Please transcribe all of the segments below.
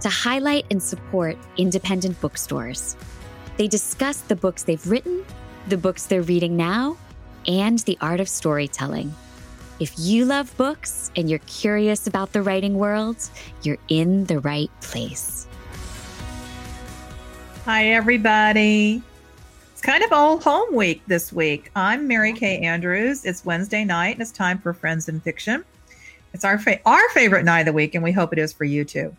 to highlight and support independent bookstores. They discuss the books they've written, the books they're reading now, and the art of storytelling. If you love books and you're curious about the writing world, you're in the right place. Hi, everybody. It's kind of old home week this week. I'm Mary Kay Andrews. It's Wednesday night and it's time for Friends and Fiction. It's our fa- our favorite night of the week, and we hope it is for you too.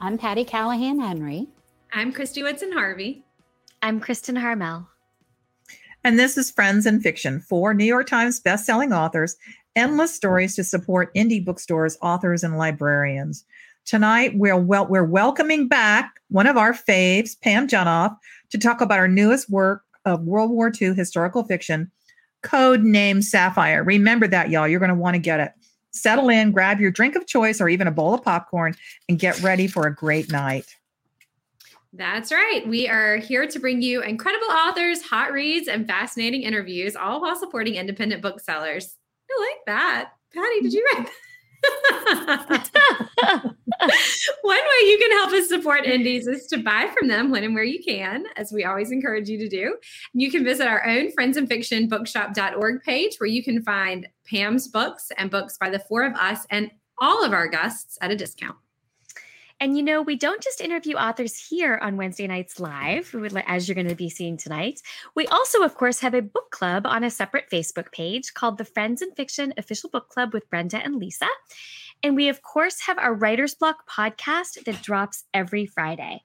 I'm Patty Callahan Henry. I'm Christy Woodson Harvey. I'm Kristen Harmel. And this is Friends and Fiction, four New York Times bestselling authors, endless stories to support indie bookstores, authors, and librarians. Tonight, we're, wel- we're welcoming back one of our faves, Pam Jenoff, to talk about our newest work of World War II historical fiction, Code Name Sapphire. Remember that, y'all. You're going to want to get it. Settle in, grab your drink of choice or even a bowl of popcorn, and get ready for a great night. That's right. We are here to bring you incredible authors, hot reads, and fascinating interviews, all while supporting independent booksellers. I like that. Patty, did you write that? One way you can help us support indies is to buy from them when and where you can, as we always encourage you to do. You can visit our own Friends and Fiction bookshop.org page where you can find Pam's books and books by the four of us and all of our guests at a discount. And you know, we don't just interview authors here on Wednesday nights live, as you're going to be seeing tonight. We also, of course, have a book club on a separate Facebook page called the Friends and Fiction Official Book Club with Brenda and Lisa. And we, of course, have our Writer's Block podcast that drops every Friday.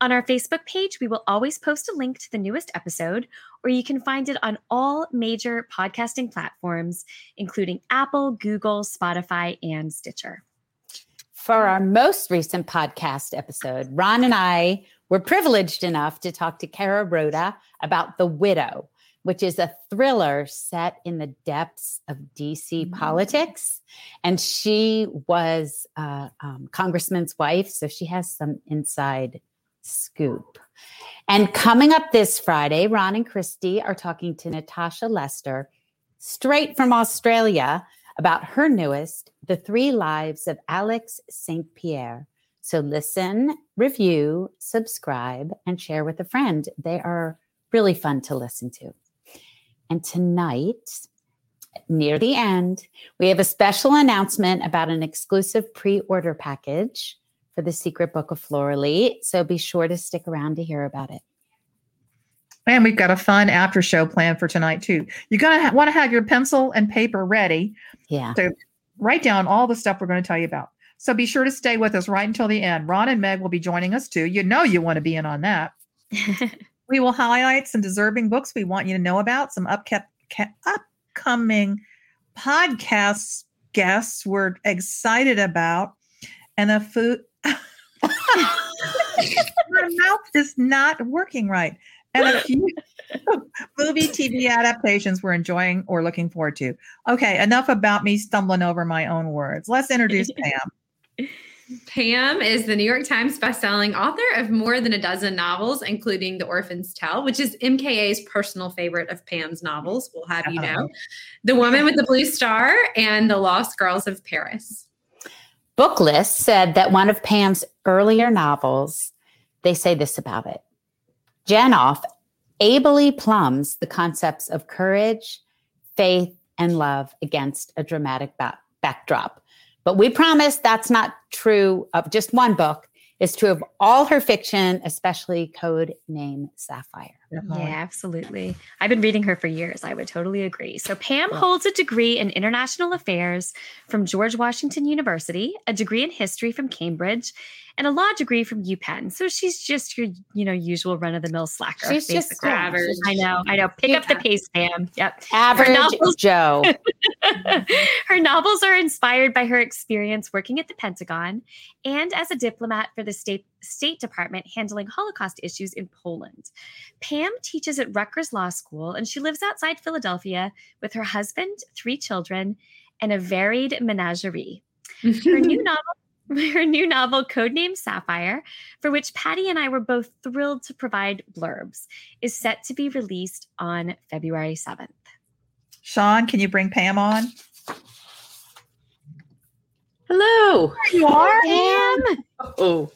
On our Facebook page, we will always post a link to the newest episode, or you can find it on all major podcasting platforms, including Apple, Google, Spotify, and Stitcher. For our most recent podcast episode, Ron and I were privileged enough to talk to Kaira Rouda about The Widow, which is a thriller set in the depths of DC Mm-hmm. politics. And she was a um, congressman's wife, so she has some inside scoop. And coming up this Friday, Ron and Christy are talking to Natasha Lester, straight from Australia, about her newest, The Three Lives of Alix St. Pierre. So listen, review, subscribe, and share with a friend. They are really fun to listen to. And tonight, near the end, we have a special announcement about an exclusive pre order package for the secret book of Flora Lee. So be sure to stick around to hear about it. And we've got a fun after show plan for tonight, too. You're going to ha- want to have your pencil and paper ready Yeah. to write down all the stuff we're going to tell you about. So be sure to stay with us right until the end. Ron and Meg will be joining us too. You know you want to be in on that. we will highlight some deserving books we want you to know about, some upkept, ca- upcoming podcast guests we're excited about, and a food. My mouth is not working right. And a few movie TV adaptations we're enjoying or looking forward to. Okay, enough about me stumbling over my own words. Let's introduce Pam. Pam is the New York Times bestselling author of more than a dozen novels, including The Orphan's Tale, which is MKA's personal favorite of Pam's novels, we'll have you know. Uh-huh. The Woman with the Blue Star and The Lost Girls of Paris. Booklist said that one of Pam's earlier novels, they say this about it. Jenoff ably plumbs the concepts of courage, faith, and love against a dramatic ba- backdrop. But we promise that's not true of just one book. It's true of all her fiction, especially Code Name Sapphire. Yeah, absolutely. I've been reading her for years. I would totally agree. So, Pam holds a degree in international affairs from George Washington University, a degree in history from Cambridge, and a law degree from UPenn. So, she's just your, you know, usual run of the mill slacker. She's just average. I know. I know. Pick up the pace, Pam. Yep. Average novels- Joe. her novels are inspired by her experience working at the Pentagon and as a diplomat for the State State Department handling Holocaust issues in Poland. Pam teaches at Rutgers Law School and she lives outside Philadelphia with her husband, three children, and a varied menagerie. Her new novel her new novel, Codename Sapphire, for which Patty and I were both thrilled to provide blurbs, is set to be released on February 7th. Sean, can you bring Pam on? Hello. There you are. Pam. Oh,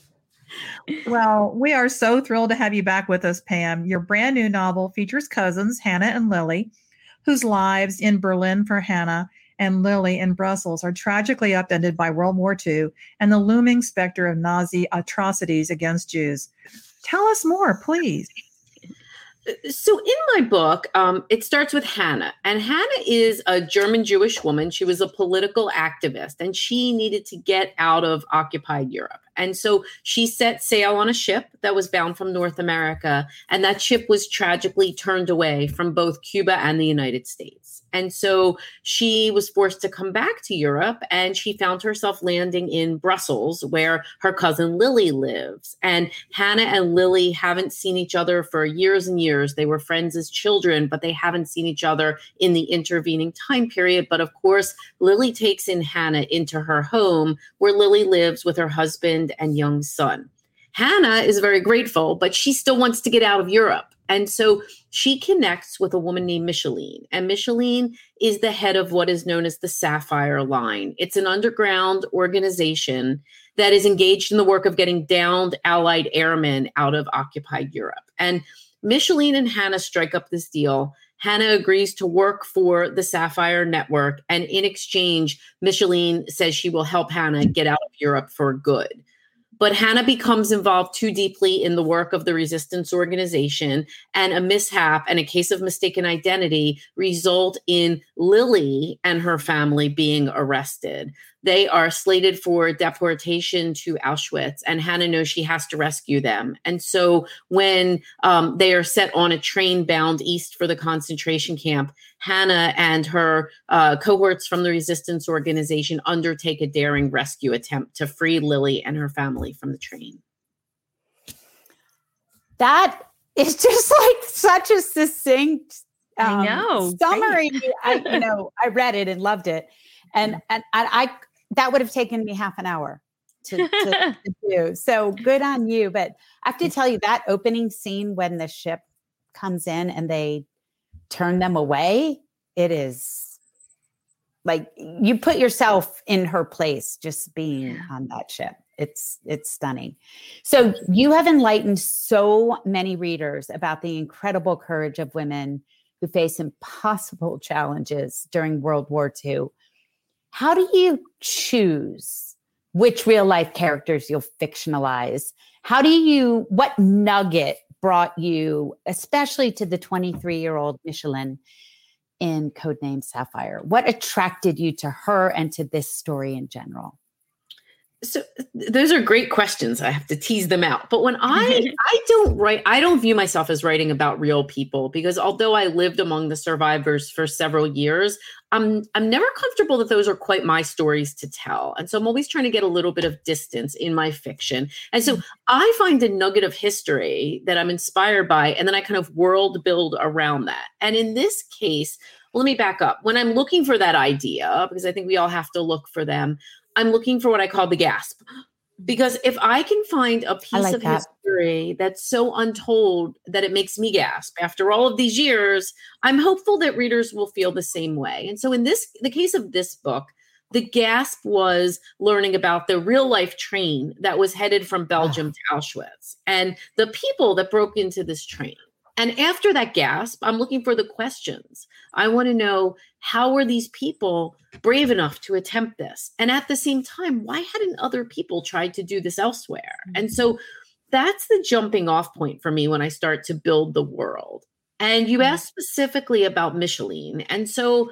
Well, we are so thrilled to have you back with us, Pam. Your brand new novel features cousins, Hannah and Lily, whose lives in Berlin for Hannah and Lily in Brussels are tragically upended by World War II and the looming specter of Nazi atrocities against Jews. Tell us more, please. so in my book, um, it starts with Hannah, and Hannah is a German Jewish woman. She was a political activist, and she needed to get out of occupied Europe. And so she set sail on a ship that was bound from North America, and that ship was tragically turned away from both Cuba and the United States. And so she was forced to come back to Europe, and she found herself landing in Brussels, where her cousin Lily lives. And Hannah and Lily haven't seen each other for years and years. They were friends as children, but they haven't seen each other in the intervening time period. But of course, Lily takes in Hannah into her home, where Lily lives with her husband and young son. Hannah is very grateful, but she still wants to get out of Europe. And so she connects with a woman named Micheline. And Micheline is the head of what is known as the Sapphire Line. It's an underground organization that is engaged in the work of getting downed Allied airmen out of occupied Europe. And Micheline and Hannah strike up this deal. Hannah agrees to work for the Sapphire Network. And in exchange, Micheline says she will help Hannah get out of Europe for good. But Hannah becomes involved too deeply in the work of the resistance organization, and a mishap and a case of mistaken identity result in Lily and her family being arrested. They are slated for deportation to Auschwitz, and Hannah knows she has to rescue them. And so, when um, they are set on a train bound east for the concentration camp, Hannah and her uh, cohorts from the resistance organization undertake a daring rescue attempt to free Lily and her family from the train. That is just like such a succinct I um, know, summary. I, you know, I read it and loved it, and and, and I that would have taken me half an hour to, to, to do. So good on you. But I have to tell you that opening scene when the ship comes in and they turn them away, it is like you put yourself in her place just being on that ship. It's it's stunning. So you have enlightened so many readers about the incredible courage of women who face impossible challenges during World War II. How do you choose which real life characters you'll fictionalize? How do you, what nugget brought you, especially to the 23 year old Micheline in Codename Sapphire? What attracted you to her and to this story in general? So those are great questions. I have to tease them out. But when i i don't write i don't view myself as writing about real people because although i lived among the survivors for several years i'm i'm never comfortable that those are quite my stories to tell. And so i'm always trying to get a little bit of distance in my fiction. And so mm-hmm. i find a nugget of history that i'm inspired by and then i kind of world build around that. And in this case let me back up. When i'm looking for that idea because i think we all have to look for them I'm looking for what I call the gasp. Because if I can find a piece like of that. history that's so untold that it makes me gasp after all of these years, I'm hopeful that readers will feel the same way. And so in this the case of this book, the gasp was learning about the real life train that was headed from ah. Belgium to Auschwitz and the people that broke into this train. And after that gasp, I'm looking for the questions. I want to know how were these people brave enough to attempt this? And at the same time, why hadn't other people tried to do this elsewhere? And so mm-hmm. that's the jumping off point for me when I start to build the world. And you mm-hmm. asked specifically about Micheline. And so,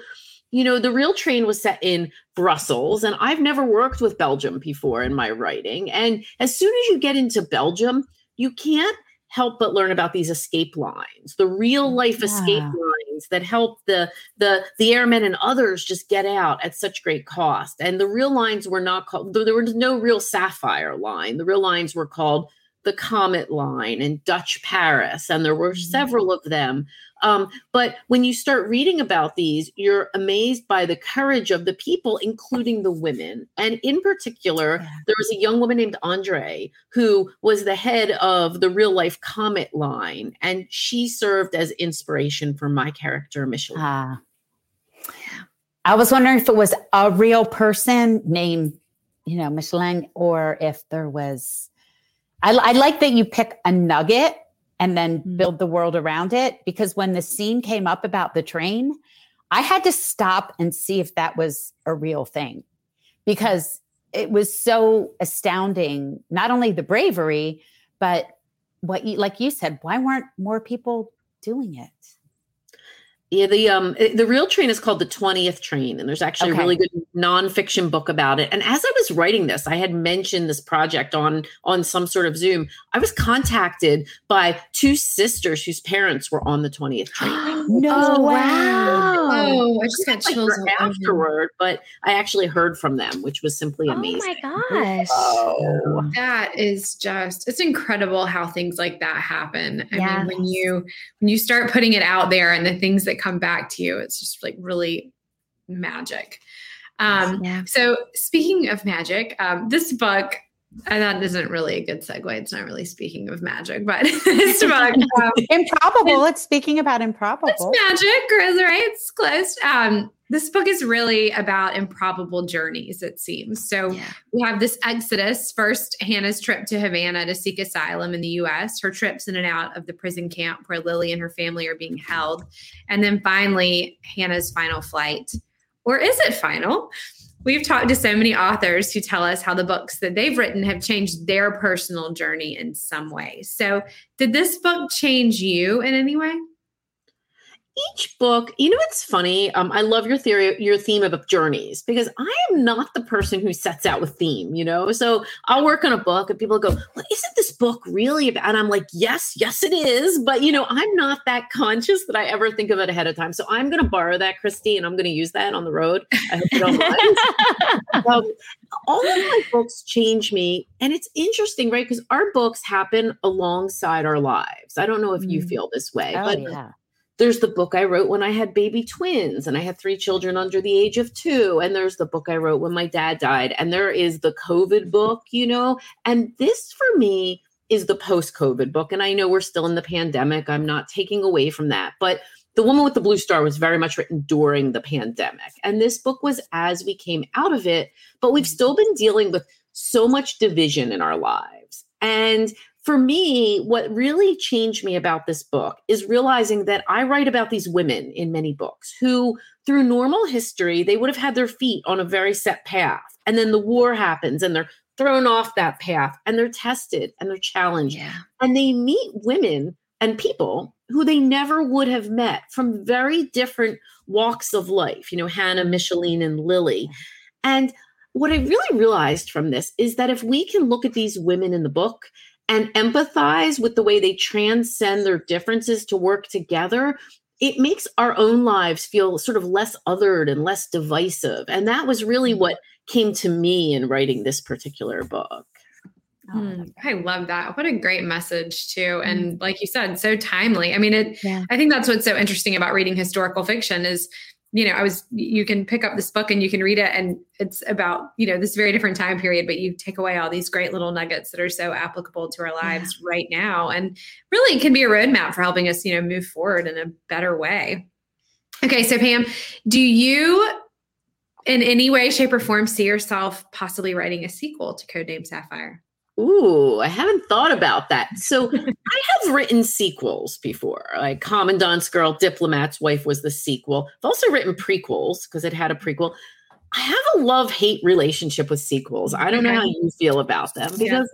you know, the real train was set in Brussels, and I've never worked with Belgium before in my writing. And as soon as you get into Belgium, you can't help but learn about these escape lines, the real life escape lines that help the the the airmen and others just get out at such great cost. And the real lines were not called there there was no real sapphire line. The real lines were called the Comet Line and Dutch Paris, and there were Mm-hmm. several of them. Um, but when you start reading about these, you're amazed by the courage of the people, including the women. And in particular, Yeah. there was a young woman named Andre who was the head of the real life Comet Line, and she served as inspiration for my character, Michelle. Ah. I was wondering if it was a real person named, you know, Micheline, or if there was. I, I like that you pick a nugget and then Mm. build the world around it because when the scene came up about the train, I had to stop and see if that was a real thing because it was so astounding. Not only the bravery, but what you, like you said, why weren't more people doing it? Yeah, the um eh, the real train is called the 20th train, and there's actually Okay. a really good nonfiction book about it. And as I was writing this, I had mentioned this project on on some sort of Zoom. I was contacted by two sisters whose parents were on the 20th train. No oh, way. wow. Oh, I just got Like, chills. all afterward, but I actually heard from them, which was simply amazing. Oh my gosh. Oh. That is just it's incredible how things like that happen. I Yes. mean, when you when you start putting it out there and the things that come back to you, it's just like really magic. Um yeah. so speaking of magic, um, this book and that isn't really a good segue. It's not really speaking of magic, but this book, um, Improbable. It's speaking about improbable. it's magic, right? It's close. Um, this book is really about improbable journeys, it seems. So Yeah. we have this exodus. First, Hannah's trip to Havana to seek asylum in the US, her trips in and out of the prison camp where Lily and her family are being held. And then finally, Hannah's final flight. Or is it final? We've talked to so many authors who tell us how the books that they've written have changed their personal journey in some way. So, did this book change you in any way? Each book you know it's funny? Um, i love your theory your theme of journeys because i am not the person who sets out with theme you know? So i'll work on a book and people go well isn't this book really about and i'm like yes yes it is. But you know i'm not that conscious that i ever think of it ahead of time. So i'm going to borrow that christy and i'm going to use that on the road i hope you don't mind. Um, all of my books change me and it's interesting right? Because our books happen alongside our lives. I don't know if you Mm. feel this way Oh, but yeah. There's the book I wrote when I had baby twins and I had three children under the age of two. And there's the book I wrote when my dad died. And there is the COVID book, you know. And this for me is the post COVID book. And I know we're still in the pandemic. I'm not taking away from that. But The Woman with the Blue Star was very much written during the pandemic. And this book was as we came out of it. But we've still been dealing with so much division in our lives. And for me, what really changed me about this book is realizing that I write about these women in many books who, through normal history, they would have had their feet on a very set path. And then the war happens and they're thrown off that path and they're tested and they're challenged. Yeah. And they meet women and people who they never would have met from very different walks of life, you know, Hannah, mm-hmm. Micheline, and Lily. And what I really realized from this is that if we can look at these women in the book and empathize with the way they transcend their differences to work together, it makes our own lives feel sort of less othered and less divisive. And that was really what came to me in writing this particular book. Oh, Hmm, I love that. What a great message too. And like you said, so timely. I mean, it Yeah. I think that's what's so interesting about reading historical fiction is, you know, I was you can pick up this book and you can read it and it's about, you know, this very different time period, but you take away all these great little nuggets that are so applicable to our lives right now. And really it can be a roadmap for helping us, you know, move forward in a better way. Okay, so Pam, do you in any way, shape, or form see yourself possibly writing a sequel to Codename Sapphire? Ooh, I haven't thought about that. So I have written sequels before, like Commandant's Girl, Diplomat's Wife was the sequel. I've also written prequels because it had a prequel. I have a love hate relationship with sequels. I don't know how you feel about them Yeah. because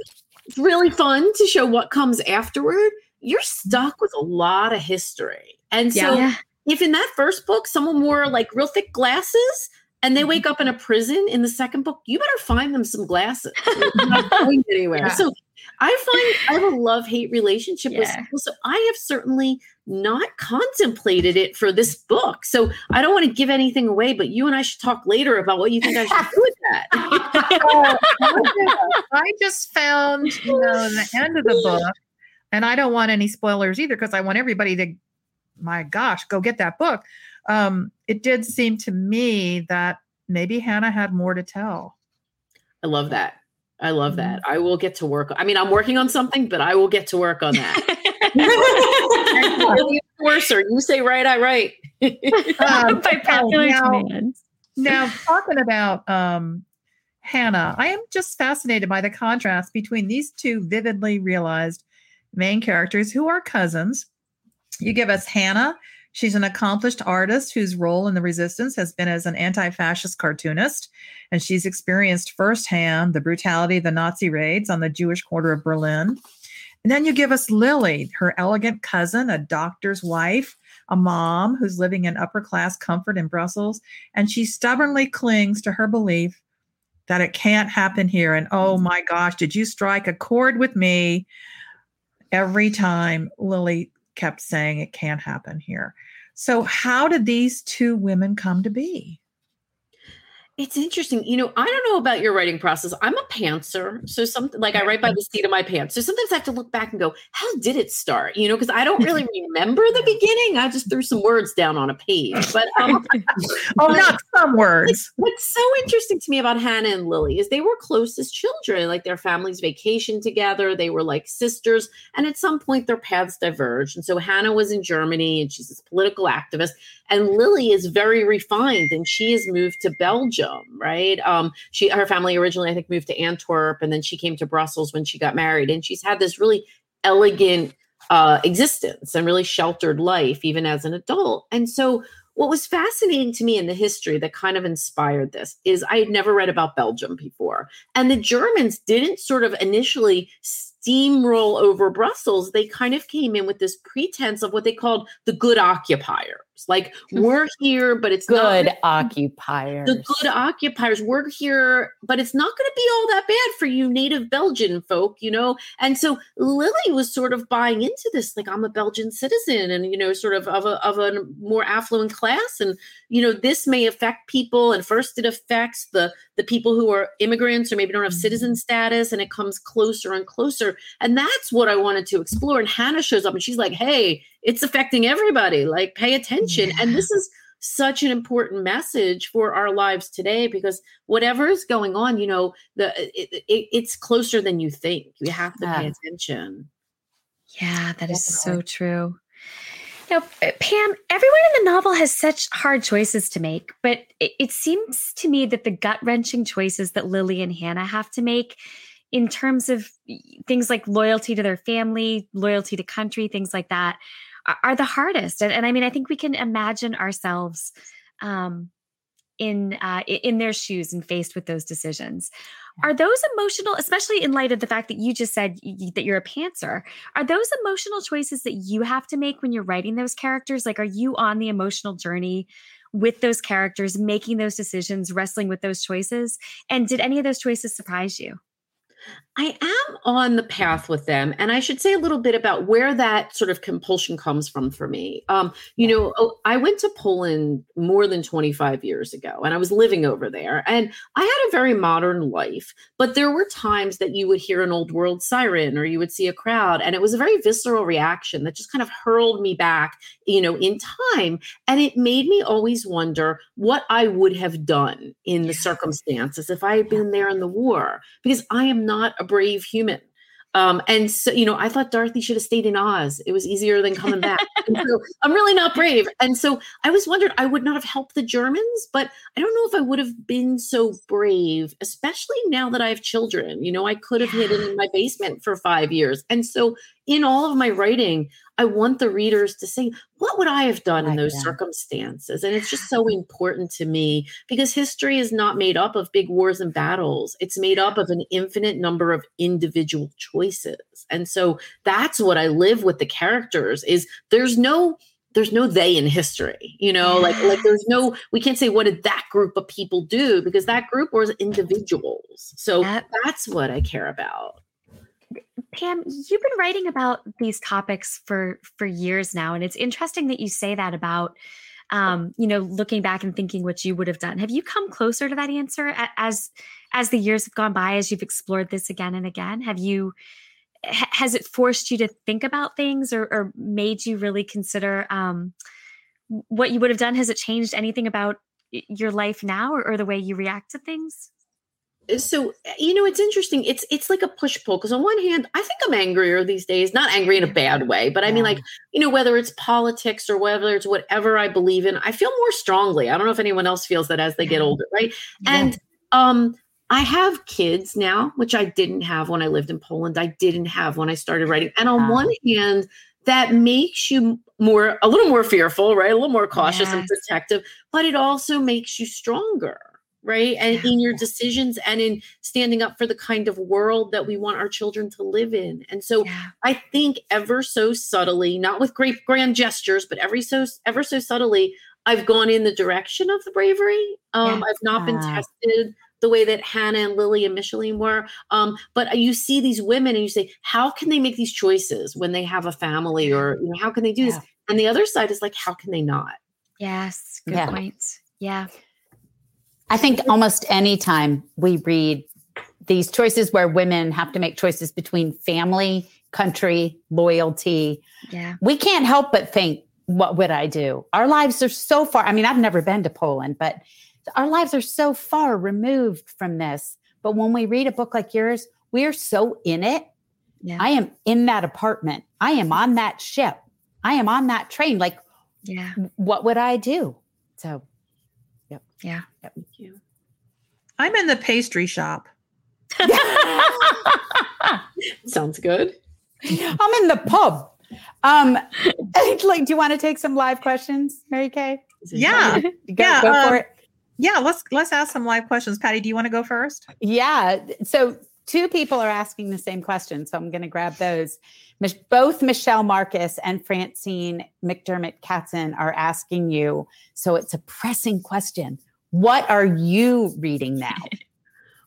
it's really fun to show what comes afterward. You're stuck with a lot of history. And so Yeah. if in that first book someone wore like real thick glasses, and they wake mm-hmm. up in a prison in the second book, you better find them some glasses. Not going anywhere. Yeah. So I find I have a love hate relationship with school. So I have certainly not contemplated it for this book. So I don't want to give anything away, but you and I should talk later about what you think I should do with that. Oh, I just found, you know, the end of the book, and I don't want any spoilers either because I want everybody to, my gosh, go get that book. Um, it did seem to me that maybe Hannah had more to tell. I love that. I love that. I will get to work. I mean, I'm working on something, but I will get to work on that. Worser, you say right, I write. Um, By popular now- now, talking about um, Hannah, I am just fascinated by the contrast between these two vividly realized main characters who are cousins. You give us Hannah. She's an accomplished artist whose role in the resistance has been as an anti fascist cartoonist, and she's experienced firsthand the brutality of the Nazi raids on the Jewish quarter of Berlin. And then you give us Lily, her elegant cousin, a doctor's wife, a mom who's living in upper class comfort in Brussels, and she stubbornly clings to her belief that it can't happen here. And oh my gosh, did you strike a chord with me? Every time Lily kept saying it can't happen here. So, how did these two women come to be? It's interesting. You know, I don't know about your writing process. I'm a pantser. So something like I write by the seat of my pants. So sometimes I have to look back and go, how did it start? You know, because I don't really remember the beginning. I just threw some words down on a page. But um, Oh, not some words. what's so interesting to me about Hannah and Lily is they were close as children. Like their families vacationed together. They were like sisters. And at some point their paths diverged. And so Hannah was in Germany and she's this political activist. And Lily is very refined and she has moved to Belgium, right? Um, she her family originally, I think, moved to Antwerp and then she came to Brussels when she got married. And she's had this really elegant uh, existence and really sheltered life, even as an adult. And so what was fascinating to me in the history that kind of inspired this is I had never read about Belgium before. And the Germans didn't sort of initially steamroll over Brussels. They kind of came in with this pretense of what they called the good occupiers. Like, we're here, but it's not Good occupiers. the good occupiers we're here but it's not going to be all that bad for you native belgian folk you know and so lily was sort of buying into this like i'm a belgian citizen and you know sort of of a, of a more affluent class and you know this may affect people and first it affects the the people who are immigrants or maybe don't have citizen status and it comes closer and closer. And that's what i wanted to explore. And hannah shows up and she's like hey it's affecting everybody. Like pay attention. And this is such an important message for our lives today because whatever is going on you know the it, it, it's closer than you think. You have to pay attention. Yeah, that is so true. Now, Pam, everyone in the novel has such hard choices to make, but it, it seems to me that the gut wrenching choices that Lily and Hannah have to make in terms of things like loyalty to their family, loyalty to country, things like that, are, are the hardest. And, and I mean, I think we can imagine ourselves um, in uh, in their shoes and faced with those decisions. Are those emotional, especially in light of the fact that you just said y- y- that you're a pantser? Are those emotional choices that you have to make when you're writing those characters? Like, are you on the emotional journey with those characters, making those decisions, wrestling with those choices? And did any of those choices surprise you? I am on the path with them. And I should say a little bit about where that sort of compulsion comes from for me. Um, you know, oh, I went to Poland more than 25 years ago and I was living over there. And I had a very modern life, but there were times that you would hear an old world siren or you would see a crowd. And it was a very visceral reaction that just kind of hurled me back, you know, in time. And it made me always wonder what I would have done in the circumstances if I had been there in the war, because I am not a brave human. Um, and so, you know, I thought Dorothy should have stayed in Oz. It was easier than coming back. So I'm really not brave. And so I was wondered, I would not have helped the Germans, but I don't know if I would have been so brave, especially now that I have children. You know, I could have hidden in my basement for five years. And so in all of my writing, I want the readers to say, what would I have done in those that. circumstances? And it's just so important to me because history is not made up of big wars and battles. It's made up of an infinite number of individual choices. And so that's what I live with the characters is there's no there's no they in history you know like like there's no we can't say what did that group of people do because that group was individuals so Yep. that's what i care about Pam, you've been writing about these topics for for years now, and it's interesting that you say that about, um, you know, looking back and thinking what you would have done. Have you come closer to that answer as as the years have gone by, as you've explored this again and again? Have you has it forced you to think about things, or, or made you really consider um, what you would have done? Has it changed anything about your life now, or, or the way you react to things? So you know it's interesting. It's it's like a push pull because on one hand i think i'm angrier these days not angry in a bad way but i mean like you know whether it's politics or whether it's whatever i believe in i feel more strongly. I don't know if anyone else feels that as they get older right? And um i have kids now which i didn't have when i lived in poland. I didn't have when i started writing. And on Wow. one hand that makes you more a little more fearful right? A little more cautious and protective but it also makes you stronger right and in your decisions and in standing up for the kind of world that we want our children to live in and so Yeah. i think ever so subtly not with great grand gestures but every so ever so subtly i've gone in the direction of the bravery um Yeah. i've not been tested the way that hannah and lily and micheline were um but you see these women and you say how can they make these choices when they have a family or you know how can they do Yeah. this and the other side is like how can they not Yes. Good Yeah. point. Yeah. I think almost any time we read these choices where women have to make choices between family, country, loyalty, Yeah. we can't help but think, what would I do? Our lives are so far. I mean, I've never been to Poland, but our lives are so far removed from this. But when we read a book like yours, we are so in it. Yeah. I am in that apartment. I am on that ship. I am on that train. Like, Yeah. what would I do? So, Yeah. thank you I'm in the pastry shop. sounds good I'm in the pub. Um, like, do you want to take some live questions, Mary Kay? Yeah. Go, Yeah, go um, it. Yeah, let's let's ask some live questions. Patty, do you want to go first? Yeah. So two people are asking the same question. So I'm going to grab those. Mich- Both Michelle Marcus and Francine McDermott Katzen are asking you. So it's a pressing question. What are you reading now?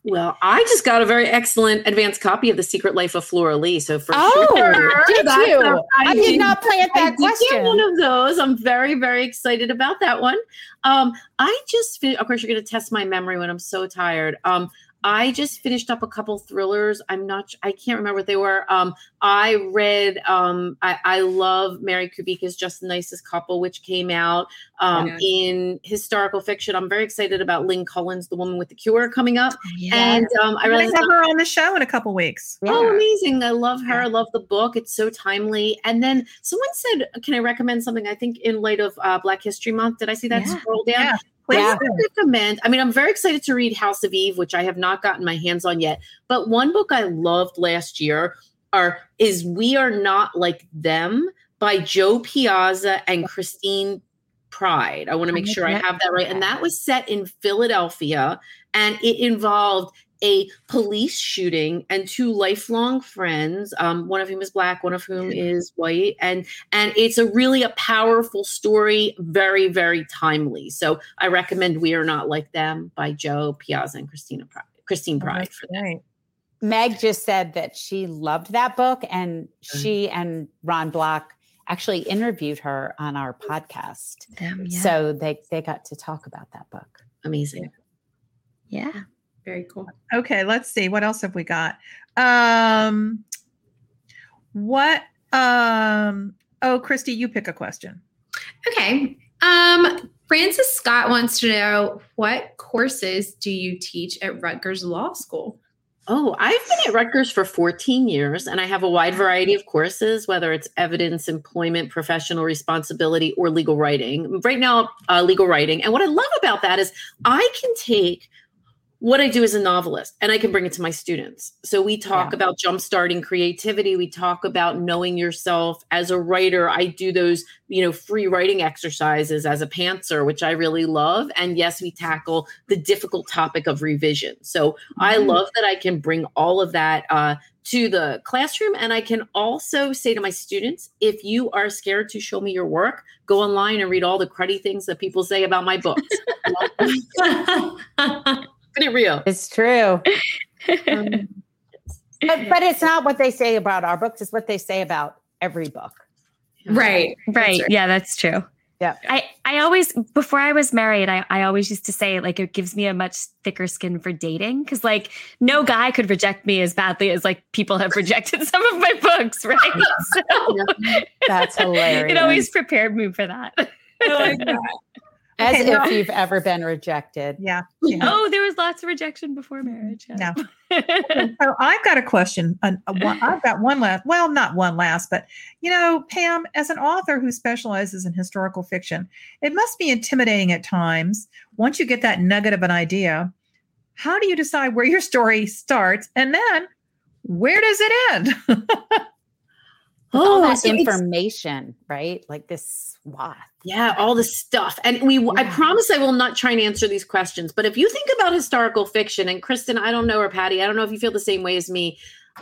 Well, I just got a very excellent advanced copy of The Secret Life of Flora Lee. So for Oh, sure, did you? a- I did not plant I that get question. one of those. I'm very, very excited about that one. Um, I just, of course, you're going to test my memory when I'm so tired. Um, I just finished up a couple thrillers. I'm not, I can't remember what they were. Um, I read, um, I, I love Mary Kubica's Just the Nicest Couple, which came out um, Yeah. in historical fiction. I'm very excited about Lynn Cullen's, The Woman with the Cure, coming up. Yeah. And um, I realized have her on the show in a couple weeks. Oh, amazing. I love her. Yeah. I love the book. It's so timely. And then someone said, Can I recommend something? I think in light of uh, Black History Month. Did I see that Yeah. scroll down? Yeah. Please Yeah. recommend. I mean, I'm very excited to read House of Eve, which I have not gotten my hands on yet. But one book I loved last year are is We Are Not Like Them by Jo Piazza and Christine Pride. I want to make sure I have that right. And that was set in Philadelphia and it involved a police shooting and two lifelong friends um, one of whom is black one of whom is white and and it's a really a powerful story very very timely so i recommend we are not like them by jo piazza and christina pride christine Oh, pride that's for that great. Meg just said that she loved that book, and she and Ron Block actually interviewed her on our podcast. Them, yeah. So they they got to talk about that book. amazing yeah. Very cool. Okay, let's see. What else have we got? Um what um oh Christy, you pick a question. Okay. Um, Francis Scott wants to know what courses do you teach at Rutgers Law School? Oh, I've been at Rutgers for 14 years and I have a wide variety of courses, whether it's evidence, employment, professional responsibility, or legal writing. Right now, uh, legal writing. And what I love about that is I can take what I do as a novelist, and I can bring it to my students. So we talk Yeah. about jumpstarting creativity. We talk about knowing yourself as a writer. I do those, you know, free writing exercises as a pantser, which I really love. And yes, we tackle the difficult topic of revision. So I Mm-hmm. love that I can bring all of that uh, to the classroom. And I can also say to my students, if you are scared to show me your work, go online and read all the cruddy things that people say about my books. Pretty real. It's true. Um, But, but it's not what they say about our books, it's what they say about every book. right. Right. Yeah, that's true. Yeah. I, I always before I was married, I, I always used to say like it gives me a much thicker skin for dating. Cause like no guy could reject me as badly as like people have rejected some of my books, right? So That's hilarious. it always prepared me for that. As Okay, now- if you've ever been rejected. Yeah. yeah. oh, there was lots of rejection before marriage. yeah. So I've got a question. An- a one- I've got one last. Well, not one last, but you know, Pam, as an author who specializes in historical fiction, it must be intimidating at times. Once you get that nugget of an idea, how do you decide where your story starts and then where does it end? all oh, that so information, right? Like this swath. Yeah, all the stuff. And we I promise I will not try and answer these questions, but if you think about historical fiction and Kristen, I don't know or Patty, I don't know if you feel the same way as me.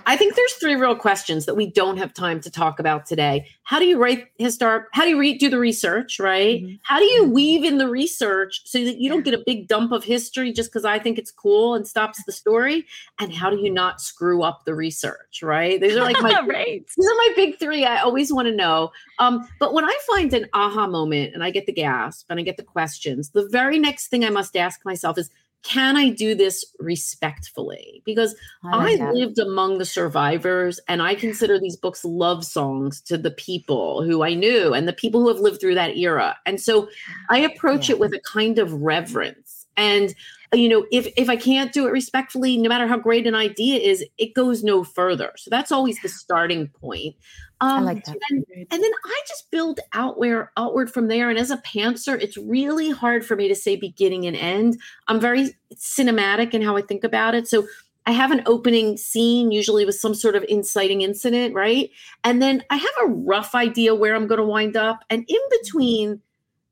I think there's three real questions that we don't have time to talk about today. How do you write historic? How do you re- do the research, right? Mhm. How do you weave in the research so that you don't get a big dump of history just because I think it's cool and stops the story? And how do you not screw up the research, right? These are like my right. these are my big three. I always want to know. Um, but when I find an aha moment and I get the gasp and I get the questions, the very next thing I must ask myself is, can I do this respectfully? Because I, like lived among the survivors and I consider these books love songs to the people who I knew and the people who have lived through that era. And so I ah, approach Yeah. it with a kind of reverence. And uh, you know, if if I can't do it respectfully, no matter how great an idea is, it goes no further. So that's always the starting point. Um, I like that. And, and then I just build outward outward from there. And as a pantser, it's really hard for me to say beginning and end. I'm very cinematic in how I think about it. So I have an opening scene, usually with some sort of inciting incident, right? And then I have a rough idea where I'm going to wind up. And in between,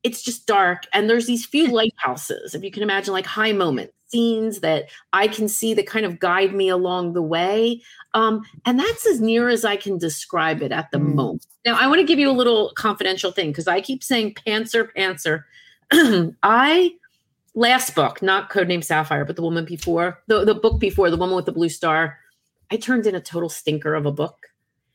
it's just dark. And there's these few lighthouses, if you can imagine, like high moment scenes that I can see that kind of guide me along the way. Um, and that's as near as I can describe it at the Mm. moment. Now, I want to give you a little confidential thing because I keep saying pantser, pantser. I last book, not Codename Sapphire, but the woman before, the, the book before, the woman with the blue star, I turned in a total stinker of a book.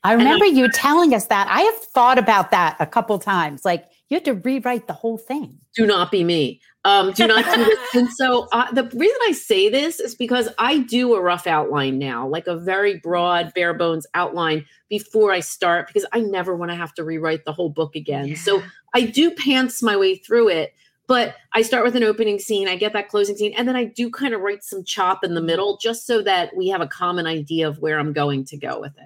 I remember you telling us that. I have thought about that a couple times. Like you have to rewrite the whole thing. do not be me. Um, do not do this. And so uh, the reason I say this is because I do a rough outline now, like a very broad, bare bones outline before I start, because I never want to have to rewrite the whole book again. So I do pants my way through it, but I start with an opening scene, I get that closing scene, and then I do kind of write some chop in the middle just so that we have a common idea of where I'm going to go with it.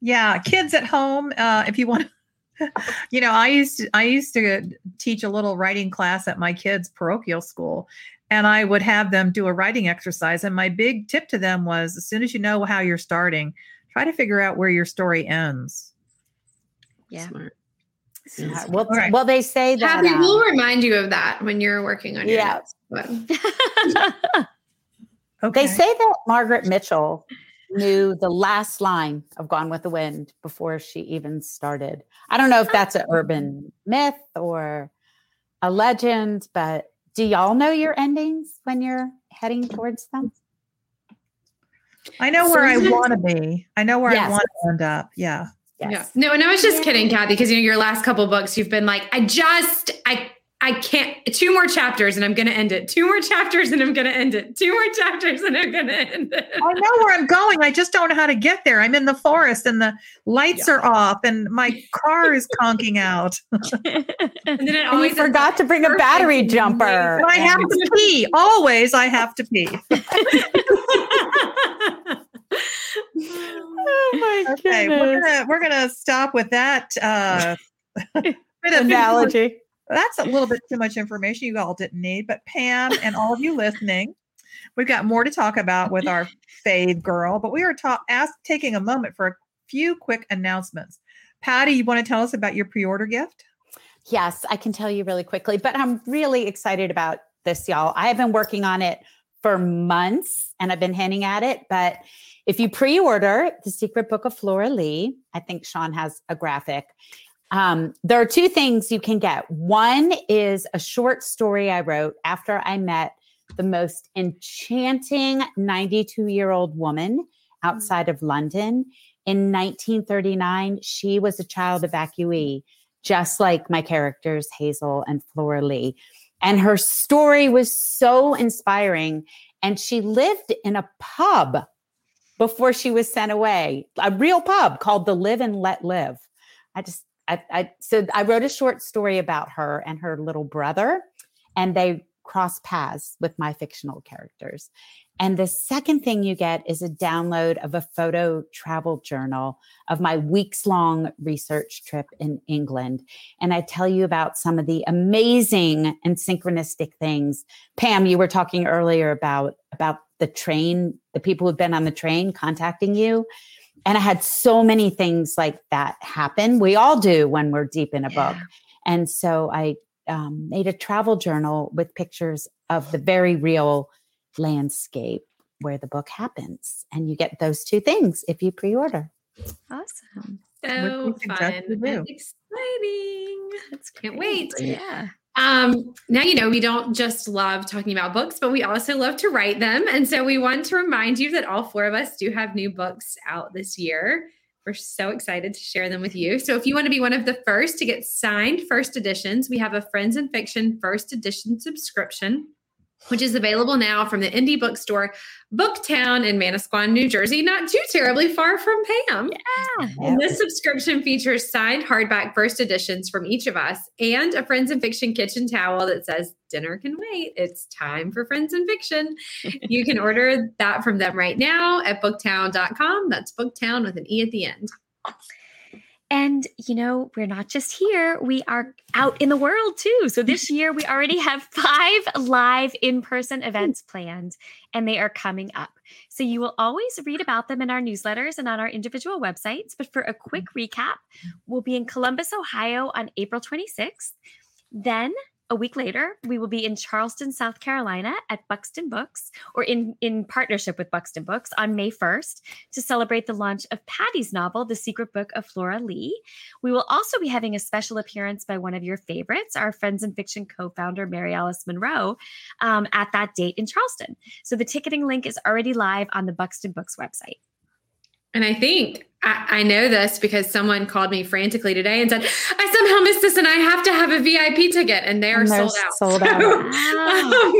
Yeah, kids at home, uh, if you want you know, I used to I used to teach a little writing class at my kids' parochial school, and I would have them do a writing exercise. And my big tip to them was as soon as you know how you're starting, try to figure out where your story ends. Yeah. Smart. Uh, Well, All right. well, they say that. Happy um, will remind you of that when you're working on your Yeah. next one. Okay. They say that Margaret Mitchell knew the last line of Gone with the Wind before she even started. I don't know if that's an urban myth or a legend, but do y'all know your endings when you're heading towards them? I know where I want to be. I know where I want to end up. Yeah. Yeah. No, and I was just kidding, Kathy, because you know your last couple books, you've been like, I just, I, I can't. Two more chapters, and I'm going to end it. Two more chapters, and I'm going to end it. Two more chapters, and I'm going to end it. I know where I'm going. I just don't know how to get there. I'm in the forest and the lights are off and my car is conking out. And then it And you always ends forgot to bring a battery jumper. But I have to pee. Always I have to pee. Oh my Okay, we're gonna we're gonna stop with that uh bit of analogy. That's a little bit too much information you all didn't need, but Pam and all of you listening, We've got more to talk about with our fave girl, but we are ta- ask, taking a moment for a few quick announcements. Patty, you want to tell us about your pre-order gift? Yes, I can tell you really quickly, but I'm really excited about this, y'all. I have been working on it for months and I've been hinting at it, but if you pre-order The Secret Book of Flora Lee, I think Sean has a graphic. Um, there are two things you can get. One is a short story I wrote after I met the most enchanting 92 year old woman outside of London. In 1939, she was a child evacuee, just like my characters, Hazel and Flora Lee. And her story was so inspiring. And she lived in a pub before she was sent away, a real pub called the Live and Let Live. I just, I, I, so I wrote a short story about her and her little brother, and they cross paths with my fictional characters. And the second thing you get is a download of a photo travel journal of my weeks long research trip in England. And I tell you about some of the amazing and synchronistic things. Pam, you were talking earlier about, about the train, the people who've been on the train contacting you. And I had so many things like that happen. We all do when we're deep in a yeah. book. And so I um, made a travel journal with pictures of the very real landscape where the book happens. And you get those two things if you pre order. Awesome. So fun and exciting. That's Can't wait. Yeah. Um, now, you know, we don't just love talking about books, but we also love to write them. And so we want to remind you that all four of us do have new books out this year. We're so excited to share them with you. So if you want to be one of the first to get signed first editions, we have a Friends and Fiction first edition subscription which is available now from the indie bookstore BookTowne in Manasquan, New Jersey, not too terribly far from Pam. Yeah. And this subscription features signed hardback first editions from each of us and a Friends and Fiction kitchen towel that says, Dinner can wait. It's time for Friends and Fiction. you can order that from them right now at booktowne.com. That's BookTowne with an E at the end. And, you know, we're not just here, we are out in the world too. So this year we already have five live in person hmm. events planned, and they are coming up. So you will always read about them in our newsletters and on our individual websites. But for a quick mm-hmm. recap, we'll be in Columbus, Ohio on April 26th. Then a week later, we will be in Charleston, South Carolina at Buxton Books, or in, in partnership with Buxton Books on May 1st to celebrate the launch of Patty's novel, The Secret Book of Flora Lee. We will also be having a special appearance by one of your favorites, our Friends and Fiction co founder, Mary Alice Monroe, um, at that date in Charleston. So the ticketing link is already live on the Buxton Books website. And I think I, I, know this because someone called me frantically today and said, I somehow missed this and I have to have a VIP ticket and they are and sold out. Sold out. So, um,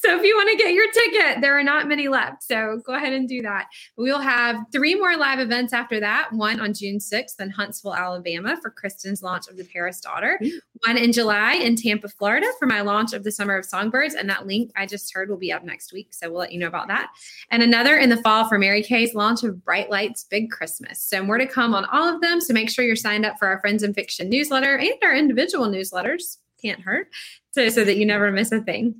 so if you want to get your ticket, there are not many left. So go ahead and do that. We'll have three more live events after that. One on June 6th in Huntsville, Alabama for Kristen's launch of The Paris Daughter. Mm-hmm. One in July in Tampa, Florida for my launch of the Summer of Songbirds. And that link I just heard will be up next week. So we'll let you know about that. And another in the fall for Mary Kay's launch of Bright Lights Big Christmas. So more to come on all of them. So make sure you're signed up for our Friends and Fiction newsletter and our individual newsletters. Can't hurt. So, so that you never miss a thing.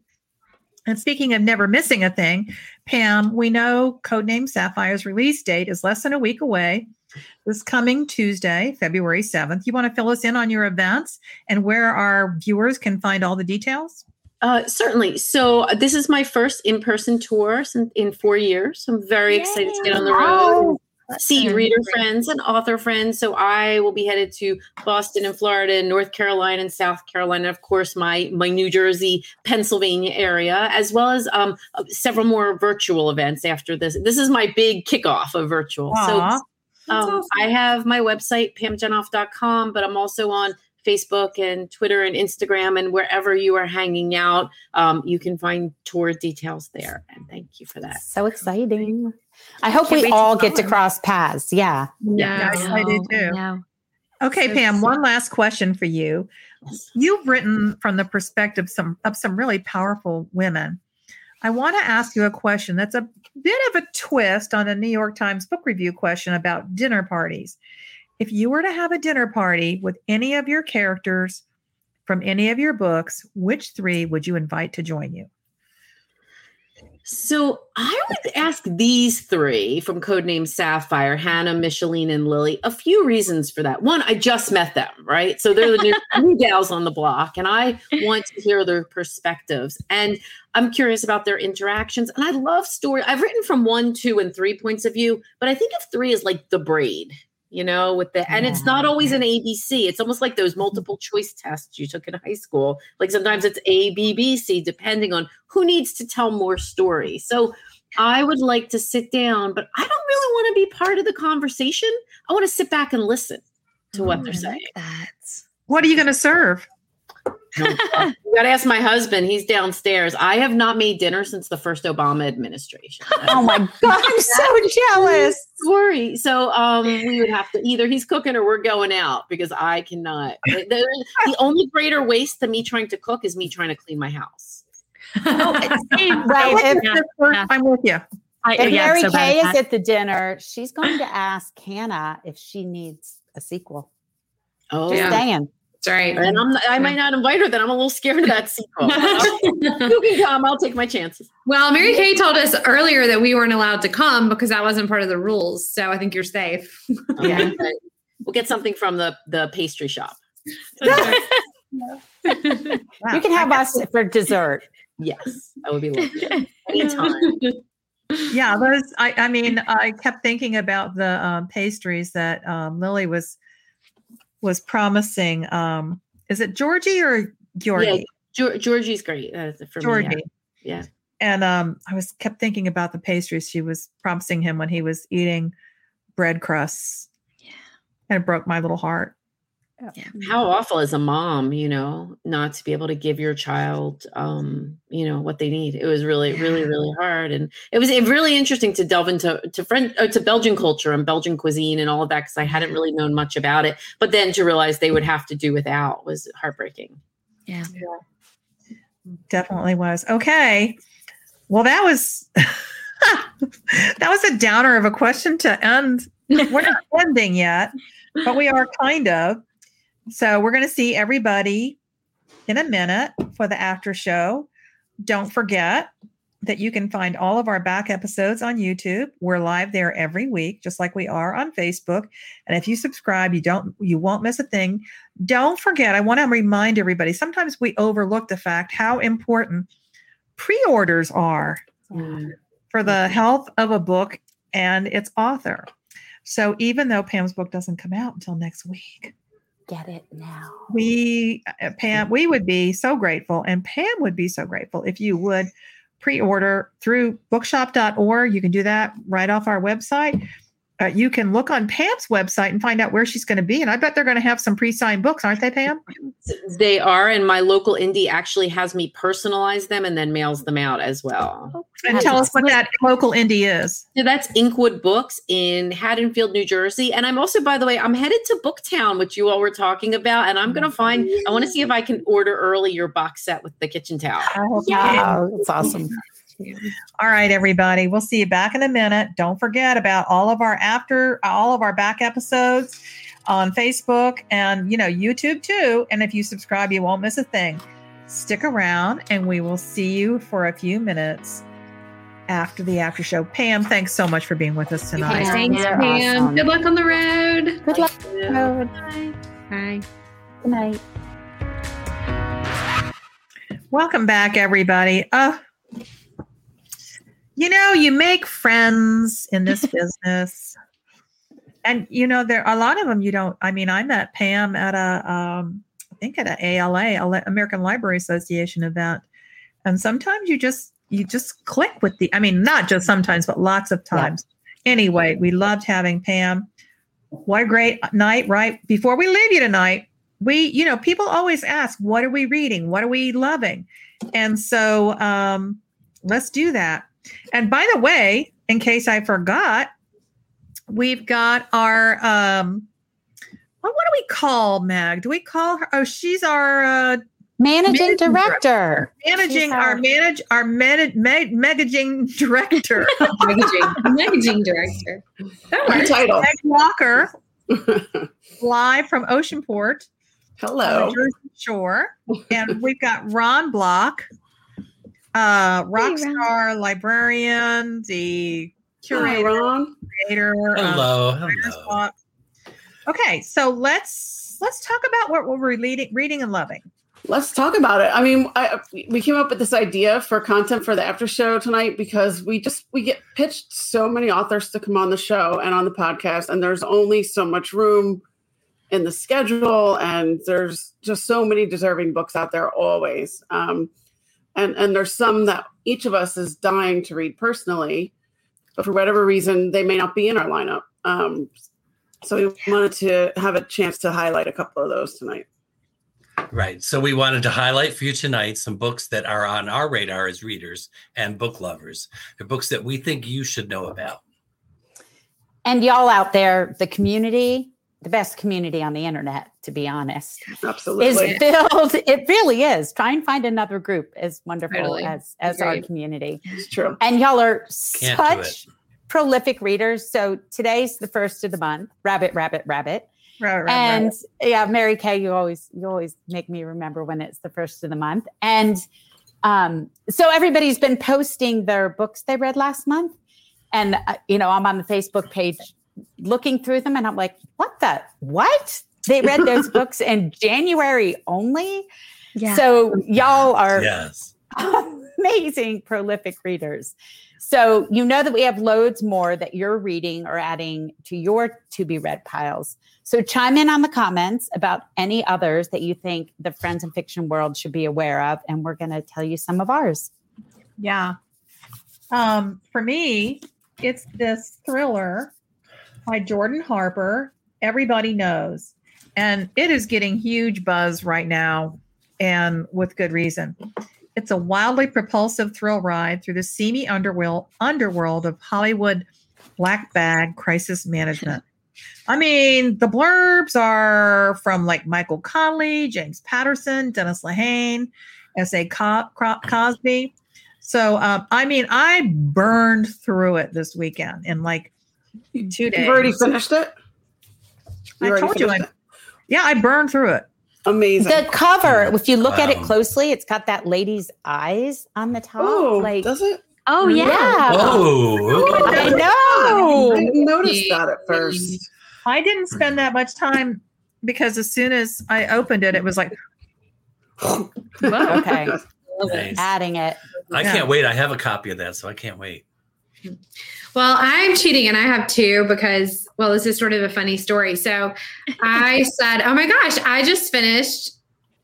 And speaking of never missing a thing, Pam, we know Codename Sapphire's release date is less than a week away. This coming Tuesday, February 7th. You want to fill us in on your events and where our viewers can find all the details? Uh, certainly. So uh, this is my first in-person tour in, in four years. I'm very Yay. excited to get on the road see reader friends and author friends. So I will be headed to Boston and Florida and North Carolina and South Carolina, of course, my my New Jersey, Pennsylvania area, as well as um, uh, several more virtual events after this. This is my big kickoff of virtual. Aww. So um, awesome. I have my website, pamjenoff.com, but I'm also on Facebook and Twitter and Instagram and wherever you are hanging out, um, you can find tour details there. And thank you for that. So exciting. I hope we all get to cross paths. Yeah. Yeah, yes, I do too. No. Okay, so Pam, one last question for you. You've written from the perspective some, of some really powerful women. I want to ask you a question that's a bit of a twist on a New York Times book review question about dinner parties. If you were to have a dinner party with any of your characters from any of your books, which three would you invite to join you? So I would ask these three from Codename Sapphire, Hannah, Micheline, and Lily, a few reasons for that. One, I just met them, right? So they're the new, new gals on the block, and I want to hear their perspectives. And I'm curious about their interactions. And I love story. I've written from one, two, and three points of view, but I think of three as like the braid, you know, with the and it's not always an ABC. It's almost like those mm-hmm. multiple choice tests you took in high school. Like sometimes it's A, B, B, C, depending on who needs to tell more story. So I would like to sit down, but I don't really want to be part of the conversation. I want to sit back and listen to what Oh, they're I saying. like that. What are you going to serve? You got to ask my husband. He's downstairs. I have not made dinner since the first Obama administration. Oh my God, I'm so jealous. Sorry. So um, we would have to either he's cooking or we're going out because I cannot. The, the only greater waste than me trying to cook is me trying to clean my house. Right. This If, is the first yeah. I'm with you. I, if yeah, Mary so Kay is at the dinner, she's going to ask Hannah if she needs a sequel. Oh, Just Yeah. saying. That's right. and I'm I might not invite her. Then I'm a little scared of that sequel. you can come. I'll take my chances. well, Mary Kay told us earlier that we weren't allowed to come because that wasn't part of the rules. So I think you're safe. Okay. We'll get something from the the pastry shop. Wow. You can have us for dessert. Yes, that would be lovely. Anytime. Yeah, those. I, I mean, I kept thinking about the um, pastries that um, Lily was was promising. Um, is it Georgie or Georgie? Geor- Georgie's great uh, for Georgie. me. Yeah. And um, I was kept thinking about the pastries she was promising him when he was eating bread crusts. Yeah. And it broke my little heart. How awful as a mom you know not to be able to give your child um you know what they need it was really really really hard and it was really interesting to delve into to french uh, to belgian culture and belgian cuisine and all of that because i hadn't really known much about it but then to realize they would have to do without was heartbreaking Yeah. Definitely was. Okay. Well, that was that was a downer of a question to end. We're not ending yet, but we are kind of. So we're going to see everybody in a minute for the after show. Don't forget that you can find all of our back episodes on YouTube. We're live there every week, just like we are on Facebook. And if you subscribe, you don't you won't miss a thing. Don't forget, I want to remind everybody, sometimes we overlook the fact how important pre-orders are mm. for the health of a book and its author. So even though Pam's book doesn't come out until next week, Get it now. we uh, Pam, we would be so grateful, and Pam would be so grateful if you would pre-order through bookshop.org. You can do that right off our website. Uh, you can look on Pam's website and find out where she's going to be. And I bet they're going to have some pre-signed books, aren't they, Pam? they are and my local indie actually has me personalize them and then mails them out as well And tell us what that local indie is. So that's Inkwood Books in Haddonfield, New Jersey. And I'm also, by the way, I'm headed to BookTowne, which you all were talking about. And I'm going to find, I want to see if I can order early your box set with the kitchen towel. Wow, that's awesome. All right, everybody. We'll see you back in a minute. Don't forget about all of our after, all of our back episodes on Facebook and you know YouTube too. And if you subscribe, you won't miss a thing. Stick around, and we will see you for a few minutes after the after show. Pam, thanks so much for being with us tonight. Yeah, Thanks, Pam. awesome. Good luck on the road. Good luck. Bye. Bye. Good night. Welcome back, everybody. Uh, you know, you make friends in this business. And you know, there are a lot of them you don't. I mean, I met Pam at a um, I think at a ALA, American Library Association event. And sometimes you just you just click with the I mean, not just sometimes, but lots of Yeah. times. Anyway, we loved having Pam. What a great night, right? Before we leave you tonight, we, you know, people always ask, what are we reading? What are we loving? And so um, let's do that. And by the way, in case I forgot, we've got our um what, what do we call Mag? Do we call her? Oh, she's our uh, Managing Managing director. managing our our- manage our manage meg, megaging director, Managing, managing director. That works. title. Meg Walker, live from Oceanport. on Hello. the Jersey Shore, and we've got Ron Block. Uh, rock Ron. star, librarian, the Hi, curator, Ron. creator. Hello, Writer's hello. Okay, so let's let's talk about what we're reading, reading and loving. Let's talk about it. I mean, I, we came up with this idea for content for the after show tonight because we just we get pitched so many authors to come on the show and on the podcast, and there's only so much room in the schedule, and there's just so many deserving books out there always. Um, and and there's some that each of us is dying to read personally, but for whatever reason, they may not be in our lineup. Um, so we wanted to have a chance to highlight a couple of those tonight. Right. So we wanted to highlight for you tonight some books that are on our radar as readers and book lovers. They're books that we think you should know about. And y'all out there, the community, the best community on the internet, to be honest, Absolutely. is filled. It really is. Try and find another group as wonderful Totally. as as our community. It's true. And y'all are Can't such prolific readers. So today's the first of the month. Rabbit, rabbit, rabbit. Right, right, and right. yeah, Mary Kay, you always you always make me remember when it's the first of the month. And um, so everybody's been posting their books they read last month, and uh, you know I'm on the Facebook page looking through them, and I'm like, what the what? They read those books in January only. Yeah. So y'all are Yes. amazing prolific readers. So you know that we have loads more that you're reading or adding to your to be read piles. So chime in on the comments about any others that you think the friends and fiction world should be aware of, and we're going to tell you some of ours. Yeah. Um, for me, it's this thriller by Jordan Harper. Everybody knows, and it is getting huge buzz right now, and with good reason. It's a wildly propulsive thrill ride through the seamy underworld underworld of Hollywood black bag crisis management. I mean, the blurbs are from like Michael Connelly, James Patterson, Dennis Lehane, S.A. Co- Co- Cosby. So, um, I mean, I burned through it this weekend in like two days. You've already finished it? I told you, I, yeah, I burned through it. it? Amazing. The cover, if you look at it closely, it's got that lady's eyes on the top. oh, like, does it? oh yeah. yeah. Oh, I I know. didn't notice that at first. I didn't spend that much time because as soon as I opened it, it was like, Okay, nice. adding it. I Yeah. can't wait. I have a copy of that, so I can't wait. Well, I'm cheating and I have two because, well, this is sort of a funny story. So I said, Oh my gosh, I just finished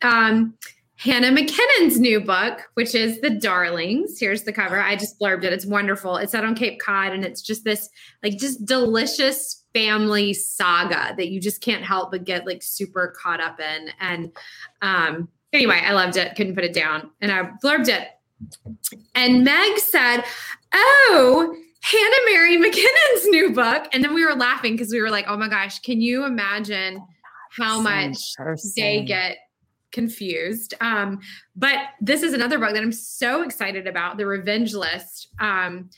um, Hannah McKinnon's new book, which is The Darlings. Here's the cover. I just blurbed it. It's wonderful. It's out on Cape Cod and it's just this like just delicious family saga that you just can't help but get like super caught up in. And um, anyway, I loved it. Couldn't put it down. And I blurbed it. And Meg said, Oh, Hannah Mary McKinnon's new book. And then we were laughing because we were like, oh my gosh, can you imagine how much they get confused? Um, but this is another book that I'm so excited about The Revenge List. Um,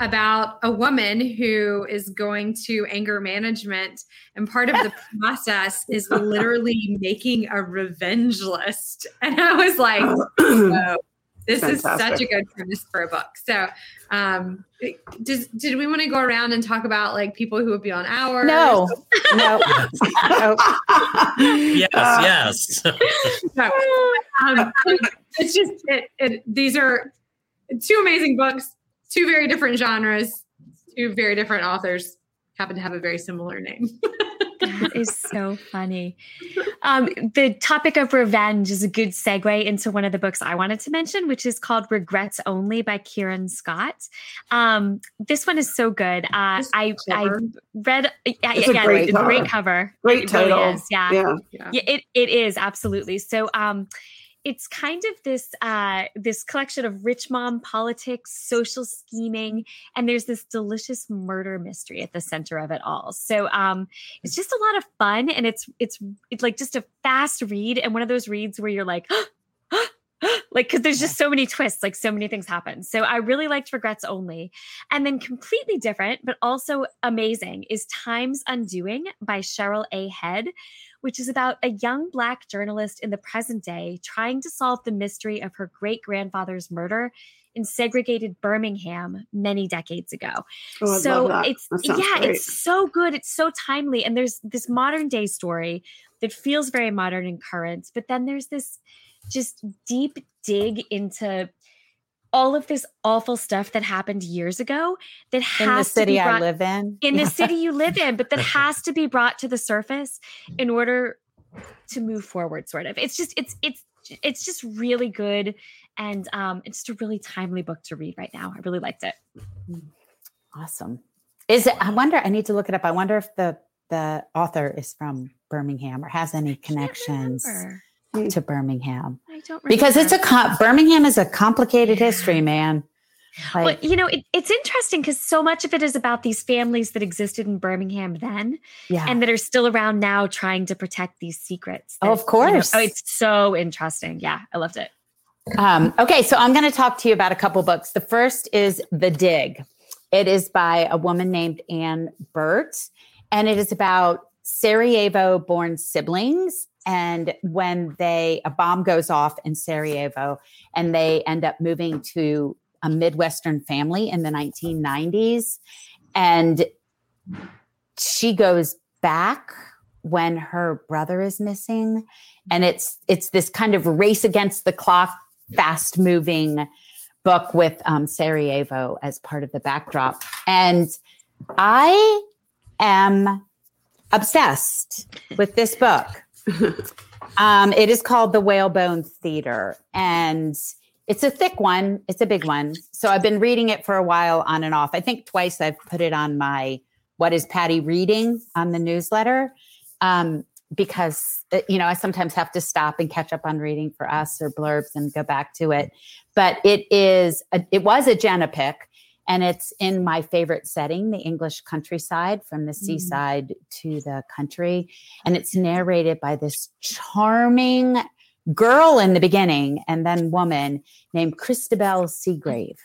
about a woman who is going to anger management. And part of the process is literally making a revenge list. And I was like, whoa, this is such a good premise for a book. So, um, does, did we want to go around and talk about like people who would be on ours? No, no, no. Yes, Uh, yes. No. Um, it's just it, it, these are two amazing books, two very different genres, two very different authors happen to have a very similar name. That is so funny. Um, the topic of revenge is a good segue into one of the books I wanted to mention, which is called Regrets Only by Kieran Scott. Um, this one is so good. Uh, I I cover. read yeah, It's a great a great cover. cover. Great It really title. is, yeah. Yeah. Yeah, it, it is absolutely. So um it's kind of this uh this collection of rich mom politics, social scheming, and there's this delicious murder mystery at the center of it all. So um it's just a lot of fun and it's it's it's like just a fast read and one of those reads where you're like like because there's just so many twists like so many things happen. So i really liked regrets only. And then completely different but also amazing is time's undoing by cheryl a. Head which is about a young Black journalist in the present day trying to solve the mystery of her great grandfather's murder in segregated Birmingham many decades ago. Oh, so it's That yeah, great. it's so good. It's so timely, and there's this modern day story that feels very modern and current, but then there's this just deep dig into all of this awful stuff that happened years ago that has in the to be city I live in. in the city you live in, but that has to be brought to the surface in order to move forward. Sort of. It's just it's it's it's just really good, and um, it's just a really timely book to read right now. I really liked it. Awesome. Is it? I wonder. I need to look it up. I wonder if the the author is from Birmingham or has any connections remember. To Birmingham I don't because it's a com- Birmingham is a complicated history, man. Well, you know, it, it's interesting because so much of it is about these families that existed in Birmingham then yeah. and that are still around now trying to protect these secrets. Oh, that, of you know- course. oh, it's so interesting. Yeah, I loved it. Um, okay, so I'm going to talk to you about a couple books. The first is The Dig. It is by a woman named Anne Burt, and it is about Sarajevo born siblings. And when they, a bomb goes off in Sarajevo, and they end up moving to a Midwestern family in the 1990s. And she goes back when her brother is missing and it's it's this kind of race against the clock fast moving book with um, Sarajevo as part of the backdrop. And I am obsessed with this book. um, it is called The Whalebone Theater, and it's a thick one. It's a big one. So I've been reading it for a while on and off. I think twice I've put it on my What is Patty Reading on the newsletter. Um, because uh, you know I sometimes have to stop and catch up on reading for us or blurbs and go back to it. But it is a, it was a Jenna pick, and it's in my favorite setting, the English countryside, from the mm. seaside to the country, and it's narrated by this charming girl in the beginning and then woman named Christabel Seagrave.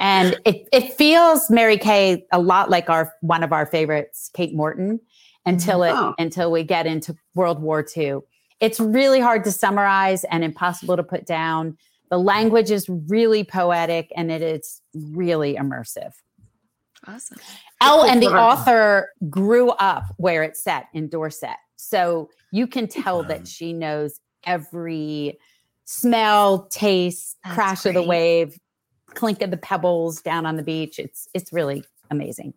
And it, it feels Mary Kay a lot like our one of our favorites, Kate Morton, until it Oh. until we get into World War II. It's really hard to summarize and impossible to put down. The language is really poetic and it is really immersive. Awesome. Oh, and the author grew up where it's set in Dorset. So you can tell that she knows every smell, taste, That's crash of the wave, clink of the pebbles down on the beach. It's it's really amazing.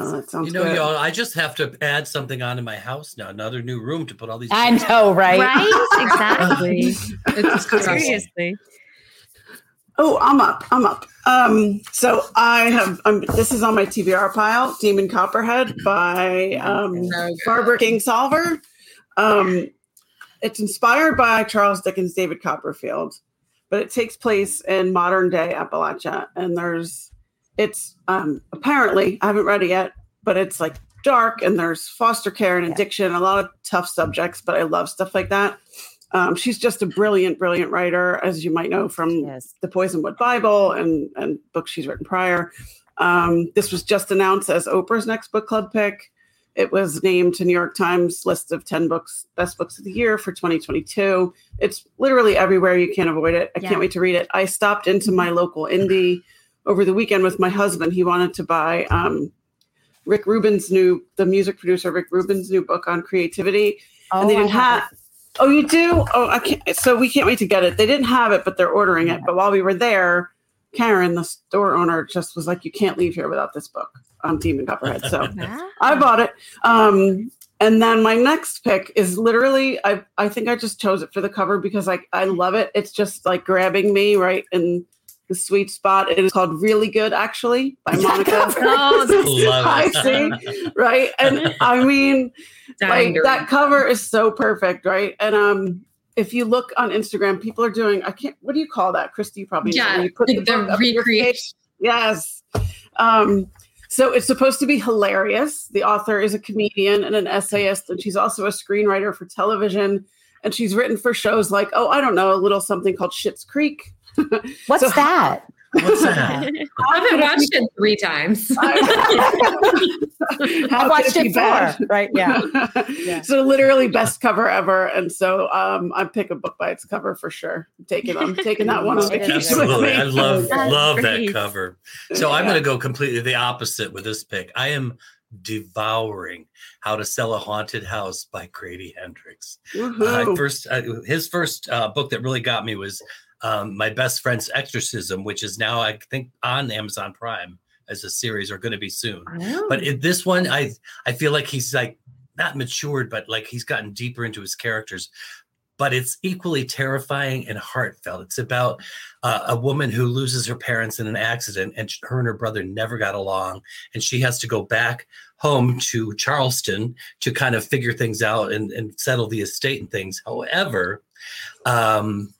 Oh, that sounds You know, good. y'all, I just have to add something onto my house now, another new room to put all these. I know, right? Right? Exactly. It's. Seriously. Oh, I'm up. I'm up. Um, so I have. Um, this is on my TBR pile. Demon Copperhead by um, Barbara Kingsolver. Um, it's inspired by Charles Dickens' David Copperfield, but it takes place in modern day Appalachia. And there's, it's um, apparently I haven't read it yet, but it's like dark and there's foster care and Yeah. addiction, a lot of tough subjects. But I love stuff like that. Um, she's just a brilliant, brilliant writer, as you might know from Yes. the Poisonwood Bible and and books she's written prior. Um, this was just announced as Oprah's next book club pick. It was named to New York Times list of 10 books, best books of the year for 2022. It's literally everywhere. You can't avoid it. I Yeah. can't wait to read it. I stopped into my local indie over the weekend with my husband. He wanted to buy um, Rick Rubin's new, the music producer, Rick Rubin's new book on creativity. and they Oh, didn't have, Oh, you do? Oh, I can't. So we can't wait to get it. They didn't have it, but they're ordering it. But while we were there, Karen, the store owner, just was like, "You can't leave here without this book on Demon Copperhead." So I bought it. Um, and then my next pick is literally, I I think I just chose it for the cover because I I love it. It's just like grabbing me right in the sweet spot. It is called Really Good, actually, by Monica. Oh, Love I it. see. right, and I mean Dying like to that cover is so perfect, right? And um, if you look on Instagram, people are doing I can't. What do you call that, Christy? You probably Yeah, when you put like the book up in your recreation. Yes. Um, so it's supposed to be hilarious. The author is a comedian and an essayist, and she's also a screenwriter for television. And she's written for shows like, oh, I don't know, a little something called Schitt's Creek. What's So- that? What's that? I haven't watched it three times. I've watched it four, right? Yeah. Yeah. So literally best cover ever, and so um, I pick a book by its cover for sure. I'm taking I'm taking that one on vacation with Absolutely. me. I love That's love that cover. So I'm going to go completely the opposite with this pick. I am devouring How to Sell a Haunted House by Grady Hendrix. Uh, first, uh, his first uh, book that really got me was um, My Best Friend's Exorcism, which is now I think on Amazon Prime as a series, are going to be soon. But in this one, I I feel like he's like not matured, but like he's gotten deeper into his characters. But it's equally terrifying and heartfelt. It's about uh, a woman who loses her parents in an accident, and her and her brother never got along, and she has to go back home to Charleston to kind of figure things out and, and settle the estate and things. However, um,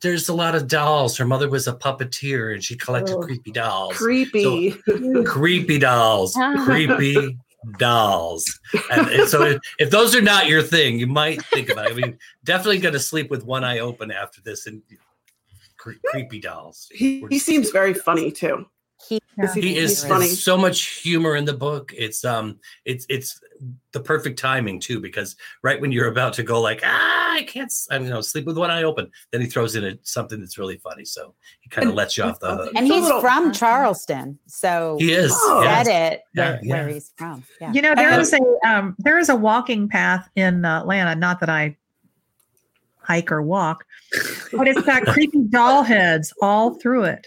there's a lot of dolls. Her mother was a puppeteer, and she collected Oh, creepy dolls creepy. creepy dolls, creepy dolls. And, and so, if, if those are not your thing, you might think about it. I mean, definitely going to sleep with one eye open after this and cre- creepy dolls. he, he seems very funny too. He, Yeah. He he's is funny. so much humor in the book. It's um, it's it's the perfect timing too, because right when you're about to go like ah, I can't, s- I mean, you know, sleep with one eye open, then he throws in a, something that's really funny. So he kind of lets you off the hook. and he's little- from Charleston, so He is. Oh. yeah. get it Yeah, where, yeah. where he's from. Yeah. You know, there And- is a um, there is a walking path in uh, Atlanta. Not that I hike or walk, but it's got creepy doll heads all through it.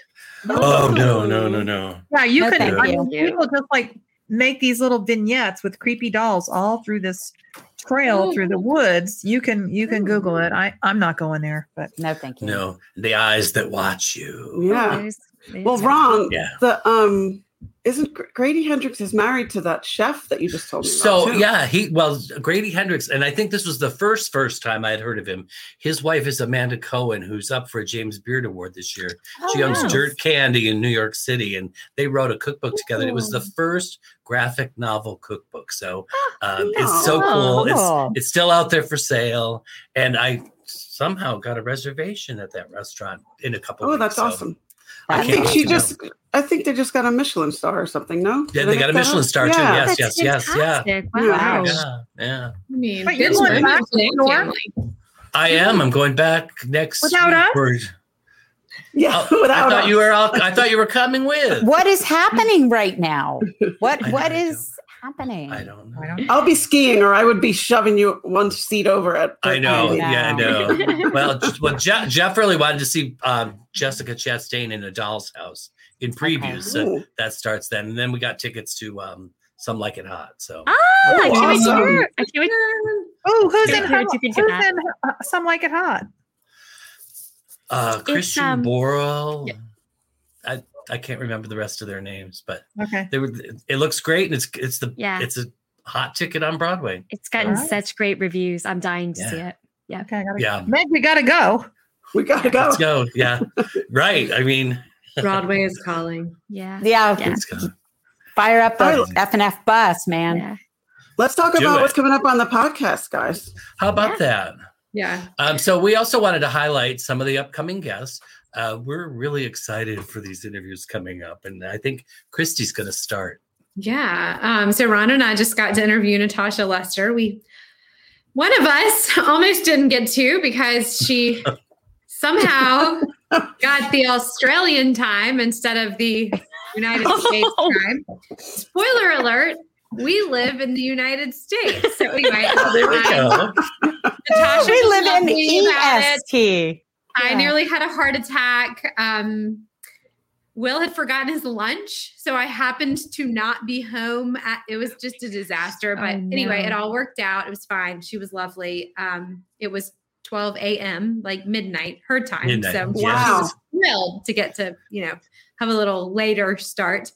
Oh no, no, no, no. Yeah, you No, can. thank I you. mean, people just like make these little vignettes with creepy dolls all through this trail through the woods. You can you can Google it. I I'm not going there, but No, thank you. No, the eyes that watch you. Yeah. There's- there's Well, that. Ron, Yeah. the um, isn't Grady Hendrix is married to that chef that you just told me? So about, too? yeah, he well Grady Hendrix, and I think this was the first first time I had heard of him. His wife is Amanda Cohen, who's up for a James Beard Award this year. she Oh, owns wow. Dirt Candy in New York City, and they wrote a cookbook together. It was the first graphic novel cookbook, so um, it's so cool. It's it's still out there for sale, and I somehow got a reservation at that restaurant in a couple. Oh, weeks, that's so awesome. I I think she to know. just. I think they just got a Michelin star or something. No? Yeah, Did they I got a Michelin up? star too. Yes, That's yes, yes, yeah. fantastic. Yeah. Wow. Yeah, yeah. I mean, But you're going back to family. I am. I'm going back next Without week us? for- Yeah, Oh, I without thought us. you were all, I thought you were coming with. What is happening right now? What I what don't is happening? I don't know. I don't. I'll be skiing, or I would be shoving you one seat over at. I know. I Yeah, I know. know. well, well, Jeff, Jeff really wanted to see um, Jessica Chastain in a doll's house in previews. So Ooh. that starts then. And then we got tickets to um, Some Like It Hot. So Ah, I can't awesome. hear. I can't wait. Oh, who's Yeah, in? what Hot- did you think who's in? Uh, Some like it hot. uh, Christian um, Borle. yeah. I, I can't remember the rest of their names, but Okay. they were. It looks great, and it's it's the Yeah. it's a hot ticket on Broadway. It's gotten Alright. such great reviews. I'm dying to Yeah. see it. Yeah. Okay. I gotta, Yeah, Meg, we gotta go. We gotta go. let's go. Yeah, right. I mean, Broadway is calling. Yeah. yeah, Yeah. let's go. fire up the I- F and F bus, man. Yeah. Let's talk Do about it. what's coming up on the podcast, guys. How about that? Yeah. Um, so we also wanted to highlight some of the upcoming guests. Uh, we're really excited for these interviews coming up, and I think Christy's going to start. Yeah. Um, so Ron and I just got to interview Natasha Lester. We one of us almost didn't get to because she somehow got the Australian time instead of the United States time. Spoiler alert, we live in the United States. So anyway, There we go. Natasha We live in lovely about. EST. I nearly had a heart attack. Um, Will had forgotten his lunch, so I happened to not be home. At, it was just a disaster, but Oh, anyway, it all worked out. It was fine. She was lovely. Um, it was 12 a.m., like midnight her time. Midnight, So yes. she Wow. was thrilled to get to you know have a little later start.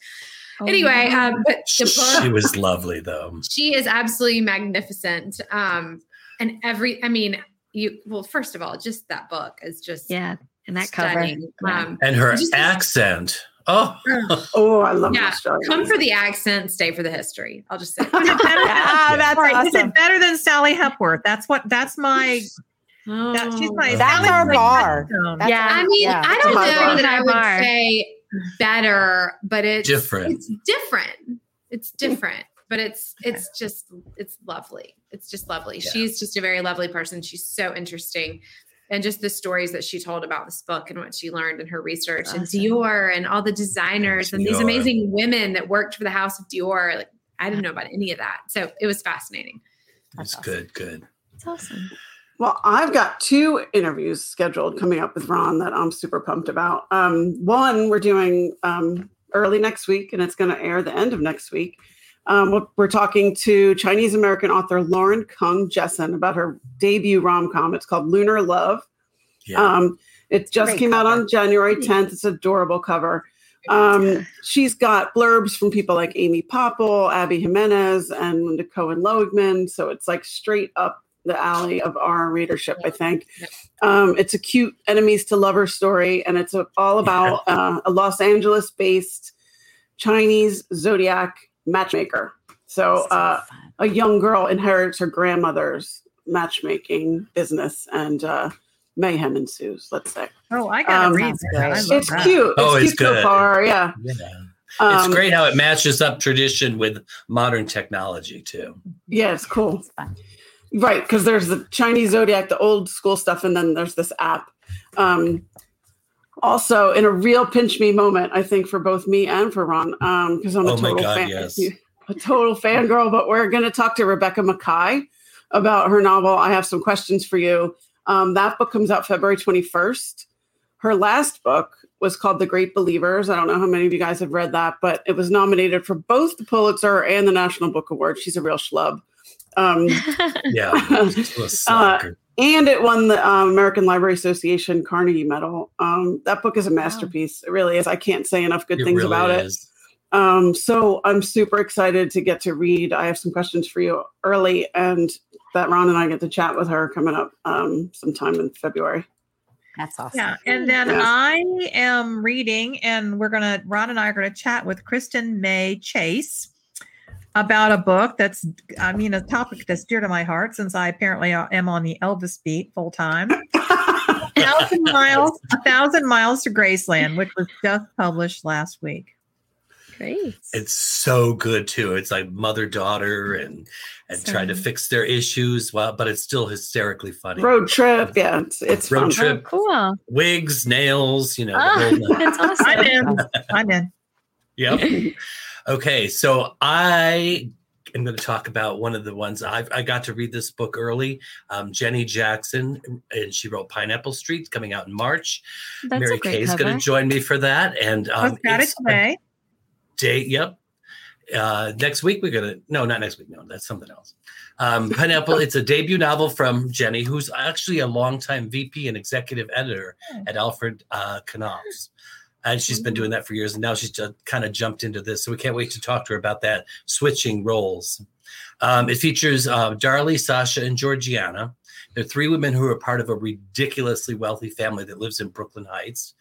Oh, anyway, no. um, but the book She was lovely, though. she is absolutely magnificent. Um, and every, I mean, you well, first of all, just that book is just yeah. And that cover. stunning. Yeah. Um, And her Just- accent. Oh, Oh, I love Yeah, Australia. come for the accent, stay for the history. I'll just say. Is it better than, Ah, that's Sorry, is it better than Sally Hepworth? That's what. That's my. That- she's Oh. my- That's Alex our like bar. That's Yeah. I mean, yeah. I don't know bar. that I would say better, but it's Different. It's different. It's different, but it's it's just it's lovely. It's just lovely. Yeah. She's just a very lovely person. She's so interesting. And just the stories that she told about this book and what she learned in her research and Dior and all the designers and these amazing women that worked for the House of Dior. Like I didn't know about any of that. So it was fascinating. It's That's awesome. good, good. It's awesome. Well, I've got two interviews scheduled coming up with Ron that I'm super pumped about. Um, one we're doing um, early next week, and it's going to air the end of next week. Um, we're- we're talking to Chinese American author Lauren Kung Jessen about her debut rom com. It's called Lunar Love. Yeah. Um, it just Great came out on January 10th. It's adorable cover. Um, she's got blurbs from people like Amy Poeppel, Abby Jimenez, and Lynda Cohen Loigman. So it's like straight up the alley of our readership, I think. Um, it's a cute enemies to lovers story, and it's a, all about uh, a Los Angeles based Chinese zodiac matchmaker. So uh, fun. a young girl inherits her grandmother's matchmaking business, and uh, mayhem ensues, let's say. Oh, I gotta Um, read That's that. I great. It's that. cute. Oh, it's it's cute so good. far. Yeah. yeah. Um, it's great how it matches up tradition with modern technology too. Yeah, it's cool. It's fun. Right, because there's the Chinese zodiac, the old school stuff, and then there's this app. Um, also, in a real pinch me moment, I think for both me and for Ron, because I'm a Oh total God, fan, yes. a total fangirl. But we're going to talk to Rebecca Makkai about her novel. I have some questions for you. Um, that book comes out February 21st. Her last book was called The Great Believers. I don't know how many of you guys have read that, but it was nominated for both the Pulitzer and the National Book Award. She's a real schlub. Um, Yeah. Uh, It's a sucker. and it won the um, American Library Association Carnegie Medal. Um, that book is a masterpiece. It really is. I can't say enough good It things really about it. Um, so I'm super excited to get to read. I have some questions for you early, and that Ron and I get to chat with her coming up um, sometime in February. That's awesome. Yeah, and then Yeah. I am reading, and we're gonna Ron and I are gonna chat with Kristen Mei Chase about a book that's, I mean, a topic that's dear to my heart since I apparently am on the Elvis beat full time. thousand miles, a thousand miles to Graceland, which was just published last week. Great. It's so good too. It's like mother daughter and and trying to fix their issues, well, but it's still hysterically funny. Road trip, yeah, it's it's Road fun. trip. Oh, cool. Wigs, nails, you know. the Oh, whole nine. that's awesome. I'm in. I'm in. Yep. Okay, so I am going to talk about one of the ones I've, I got to read this book early. Um, Jenny Jackson, and she wrote Pineapple Street, coming out in March. That's Mary a great Kay's cover. going to join me for that, and um, got it today. date. Yep. Uh, next week we're gonna no, not next week. No, that's something else. Um, Pineapple. it's a debut novel from Jenny, who's actually a longtime VP and executive editor at Alfred uh, Knopf's. And she's been doing that for years, and now she's just kind of jumped into this. So we can't wait to talk to her about that switching roles. Um, it features uh, Darley, Sasha, and Georgiana. They're three women who are part of a ridiculously wealthy family that lives in Brooklyn Heights.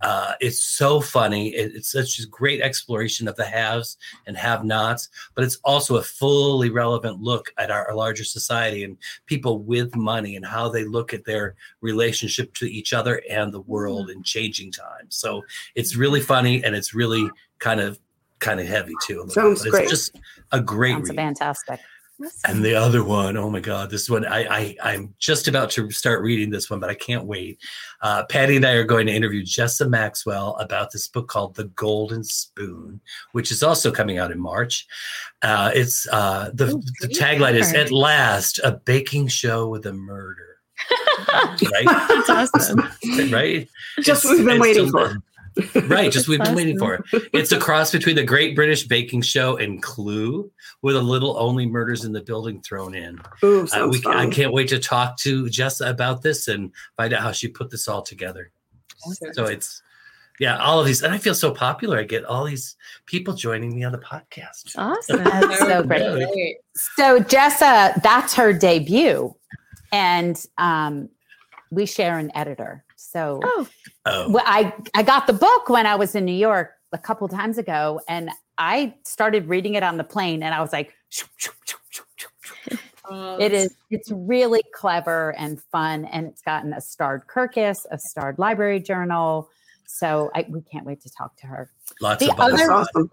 Uh, it's so funny. It- it's such a great exploration of the haves and have-nots, but it's also a fully relevant look at our, our larger society and people with money and how they look at their relationship to each other and the world in changing times. So it's really funny and it's really kind of kind of heavy too. Sounds bit, great. It's just a great Sounds read. fantastic. And the other one, oh my God, this one, I, I I'm just about to start reading this one, but I can't wait. Uh, Patty and I are going to interview Jessa Maxwell about this book called The Golden Spoon, which is also coming out in March. Uh, it's uh, the, Ooh, the tagline is "At last, a baking show with a murder." right, That's awesome. right. Just It's- what we've been waiting for. right just we've been waiting for it it's a cross between the great british baking show and clue with a little only murders in the building thrown in Ooh, uh, we, I can't wait to talk to Jessa about this and find out how she put this all together. So it's, yeah, all of these, and I feel so popular. I get all these people joining me on the podcast. Awesome. That's so great. Really? So Jessa, that's her debut, and um, we share an editor. So Oh, Oh, well, I I got the book when I was in New York a couple times ago, and I started reading it on the plane, and I was like. Oh, It that's- is. It's really clever and fun, and it's gotten a starred Kirkus, a starred Library Journal. So I, we can't wait to talk to her. Lots The of other- awesome.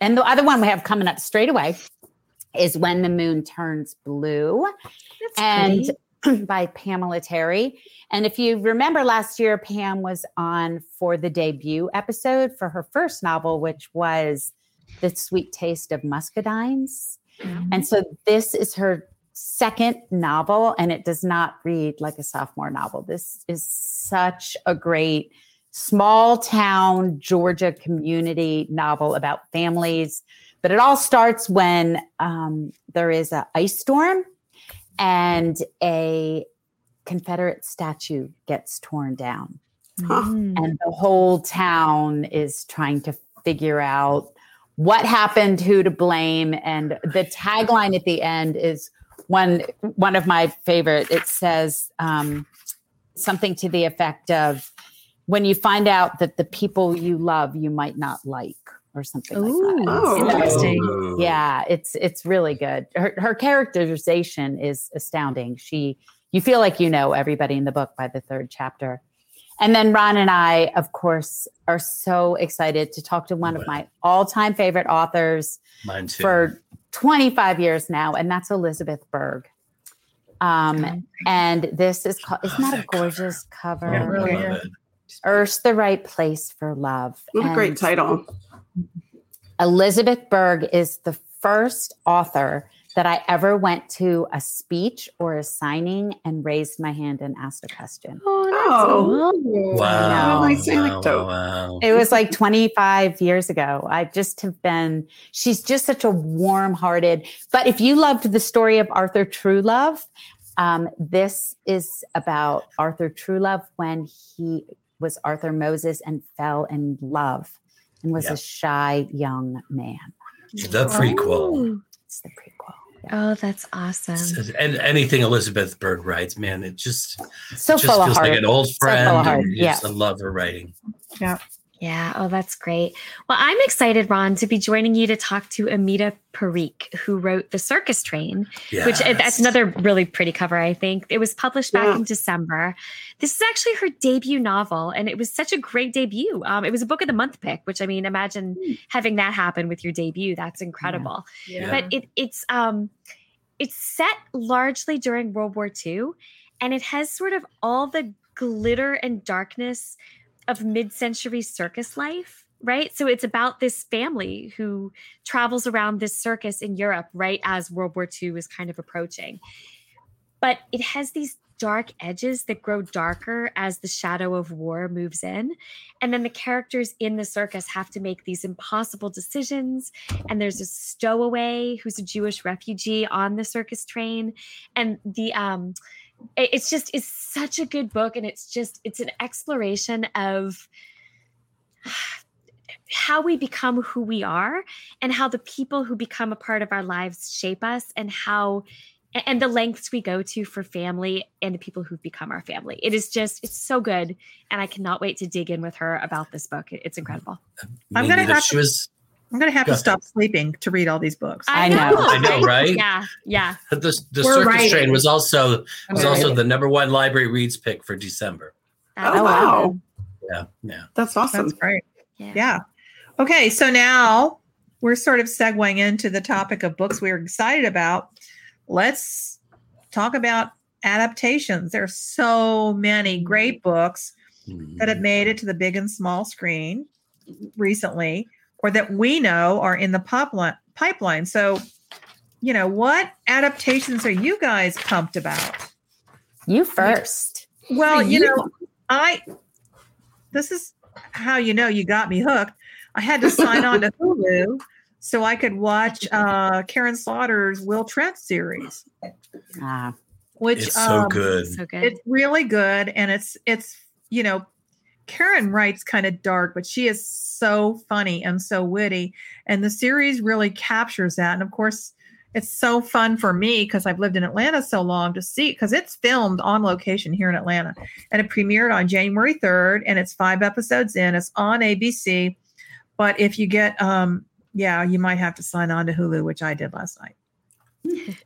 And the other one we have coming up straight away is When the Moon Turns Blue, that's and pretty. by Pamela Terry. And if you remember last year, Pam was on for the debut episode for her first novel, which was The Sweet Taste of Muscadines. And so this is her second novel, and it does not read like a sophomore novel. This is such a great small town Georgia community novel about families. But it all starts when um, there is an ice storm and a Confederate statue gets torn down Huh. Mm. and the whole town is trying to figure out what happened, who to blame, and the tagline at the end is one one of my favorite. It says um, something to the effect of, "When you find out that the people you love you might not like," or something like that. Oh. interesting. Ooh. Yeah, it's it's really good. Her her characterization is astounding. She you feel like you know everybody in the book by the third chapter. And then Ron and I, of course, are so excited to talk to one of my all-time favorite authors Mine too. for 25 years now, and that's Elizabeth Berg. Um, and this is called, isn't that a that cover. gorgeous cover? Yeah, really Love it. Earth's the right place for love. What a great title. Elizabeth Berg is the first author that I ever went to a speech or a signing and raised my hand and asked a question. Oh, Oh. that's cool. Wow. What a nice wow, anecdote. wow. It was like 25 years ago. I just have been, she's just such a warm hearted. But if you loved the story of Arthur Truelove, um, this is about Arthur Truelove when he was Arthur Moses and fell in love and was Yeah. a shy young man. The prequel. Oh. It's the prequel. Oh, that's awesome. And anything Elizabeth Berg writes, man, it just, So it just full of feels heart. like an old full of friend. heart, and yeah. just, I love her writing. Yeah. Oh, that's great. Well, I'm excited, Ron, to be joining you to talk to Amita Parikh, who wrote The Circus Train, which uh, that's another really pretty cover, I think. It was published back Yeah. in December. This is actually her debut novel, and it was such a great debut. Um, it was a book of the month pick, which I mean, imagine having that happen with your debut. That's incredible. Yeah. But it, it's um, it's set largely during World War II, and it has sort of all the glitter and darkness of mid-century circus life right? So it's about this family who travels around this circus in europe right as world war ii is kind of approaching. But it has these dark edges that grow darker as the shadow of war moves in. And then the characters in the circus have to make these impossible decisions. And there's a stowaway who's a jewish refugee on the circus train. And the um it's just it's such a good book and it's just it's an exploration of how we become who we are and how the people who become a part of our lives shape us and how and the lengths we go to for family and the people who've become our family. It is just it's so good and I cannot wait to dig in with her about this book. It's incredible. I'm gonna neither. have She to- was I'm going to have Go to stop sleeping to read all these books. I know. I know, right? Yeah, yeah. the the We're circus writing. train was also was Okay. also the number one library reads pick for December. That's Oh, wow. awesome. Yeah, yeah. That's awesome. That's great. Yeah. Yeah. Okay, so now we're sort of segueing into the topic of books we're excited about. Let's talk about adaptations. There's so many great books that have mm. made it to the big and small screen recently, or that we know are in the popli- pipeline. So, you know, what adaptations are you guys pumped about? You first. Well, you you- know, I this is how you know you got me hooked. I had to sign on to Hulu so I could watch uh Karin Slaughter's Will Trent series, Ah, which It's so um, good. So good. It's really good and it's it's you know Karin writes kind of dark, but she is so funny and so witty. And the series really captures that. And of course, it's so fun for me because I've lived in Atlanta so long to see because it's filmed on location here in Atlanta. And it premiered on January 3rd and it's five episodes in. It's on ABC. But if you get um yeah, you might have to sign on to Hulu, which I did last night.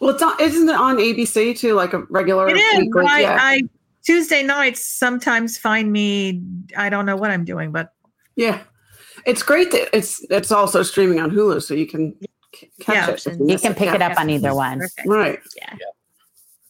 Well, it's on. Isn't it on ABC too? Like a regular. It is. weekly- I, yeah. I Tuesday nights sometimes find me. I don't know what I'm doing, but yeah, it's great that it's it's also streaming on Hulu, so you can c- catch Yeah. it. if You miss can pick it up on either one. Perfect. Right.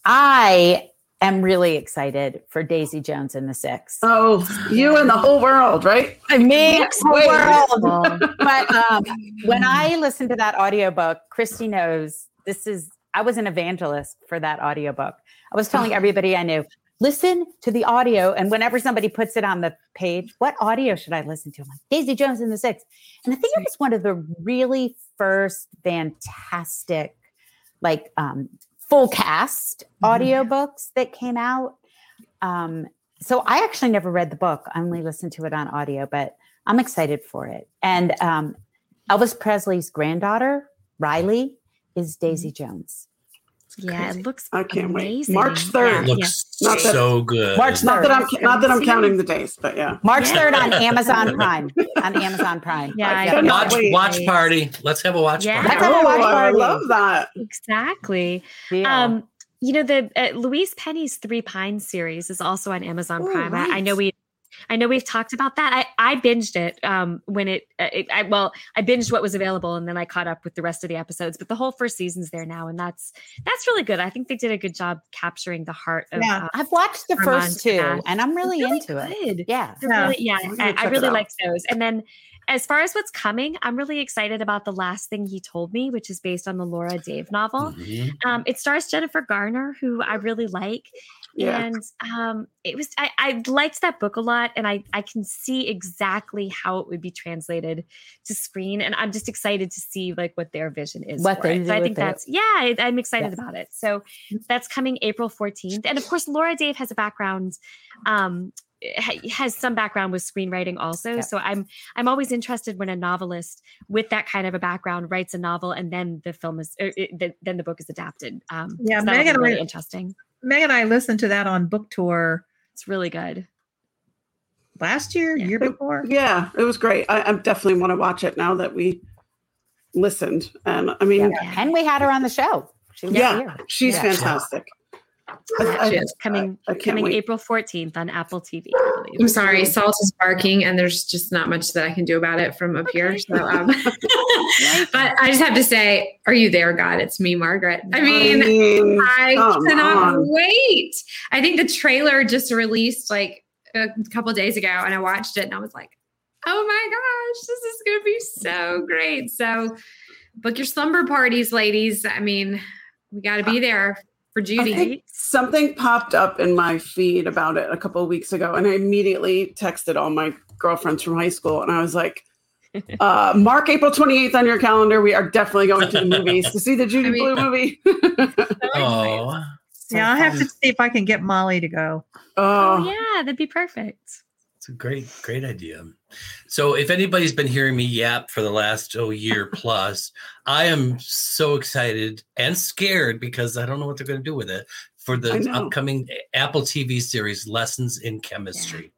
I am really excited for Daisy Jones and the Six. Oh, you and the whole world, right? Me, Next the world. but um, when I listened to that audiobook, Kristy knows this is, I was an evangelist for that audiobook. I was telling everybody I knew, listen to the audio. And whenever somebody puts it on the page, what audio should I listen to? I'm like, Daisy Jones and the Six. And I think it was one of the really first fantastic, like um, full cast audiobooks that came out. Um, so I actually never read the book. I only listened to it on audio, but I'm excited for it. And um, Elvis Presley's granddaughter, Riley, is Daisy Jones. Yeah, it looks I can't wait. March 3rd. Yeah. Looks Not that- so good. March Not that I'm not that I'm counting the days, but yeah. March 3rd on Amazon Prime. On Amazon Prime. Yeah, Yeah. watch wait. watch party. Let's have a watch Yeah. party. Let's have a oh, I love that. Exactly. Deal. Um, you know the uh, Louise Penny's Three Pines series is also on Amazon Oh, Prime. I, I know we, I know we've talked about that. I, I binged it um, when it, uh, it I, well, I binged what was available and then I caught up with the rest of the episodes. But the whole first season's there now, and that's that's really good. I think they did a good job capturing the heart of. Yeah. uh, I've watched the Armand first two Cash. and I'm really, really into it. Yeah. Yeah. really, yeah, I'm I, I check it really out. like those. And then as far as what's coming, I'm really excited about the last thing he told me, which is based on the Laura Dave novel. Mhm. Um, it stars Jennifer Garner, who I really like. Yeah. And um, it was I, I liked that book a lot, and I I can see exactly how it would be translated to screen, and I'm just excited to see like what their vision is. What for they it. So I with think it. that's yeah, I, I'm excited Yes. about it. So that's coming April 14th, and of course Laura Dave has a background. Um, ha- has some background with screenwriting also Yeah. so i'm i'm always interested when a novelist with that kind of a background writes a novel and then the film is er, it, the, then the book is adapted um Yeah, so that'll be Megan, really interesting Meg and I listened to that on book tour it's really good last year, Yeah. year before. Yeah, it was great. I, I definitely want to watch it now that we listened. And I mean, Yeah. And we had her on the show. She was Yeah. here. she's Yeah. fantastic. It's coming coming wait. April 14th on Apple TV. I I'm sorry, Salt is barking, and there's just not much that I can do about it from up here. So, um, but I just have to say, are you there, God? It's me, Margaret. I mean, I come cannot on. wait. I think the trailer just released like a couple days ago, and I watched it, and I was like, "Oh my gosh, this is going to be so great!" So, book your slumber parties, ladies. I mean, we got to be there for Judy. think something popped up in my feed about it a couple of weeks ago, and I immediately texted all my girlfriends from high school, and I was like, uh, "Mark April 28th on your calendar. We are definitely going to the movies to see the Judy I mean- Blue movie." Oh, yeah, I'll have to see if I can get Molly to go. Oh oh, yeah, that'd be perfect. It's a great, great idea. So, if anybody's been hearing me yap for the last oh year plus, I am so excited and scared because I don't know what they're going to do with it for the upcoming Apple TV series Lessons in Chemistry.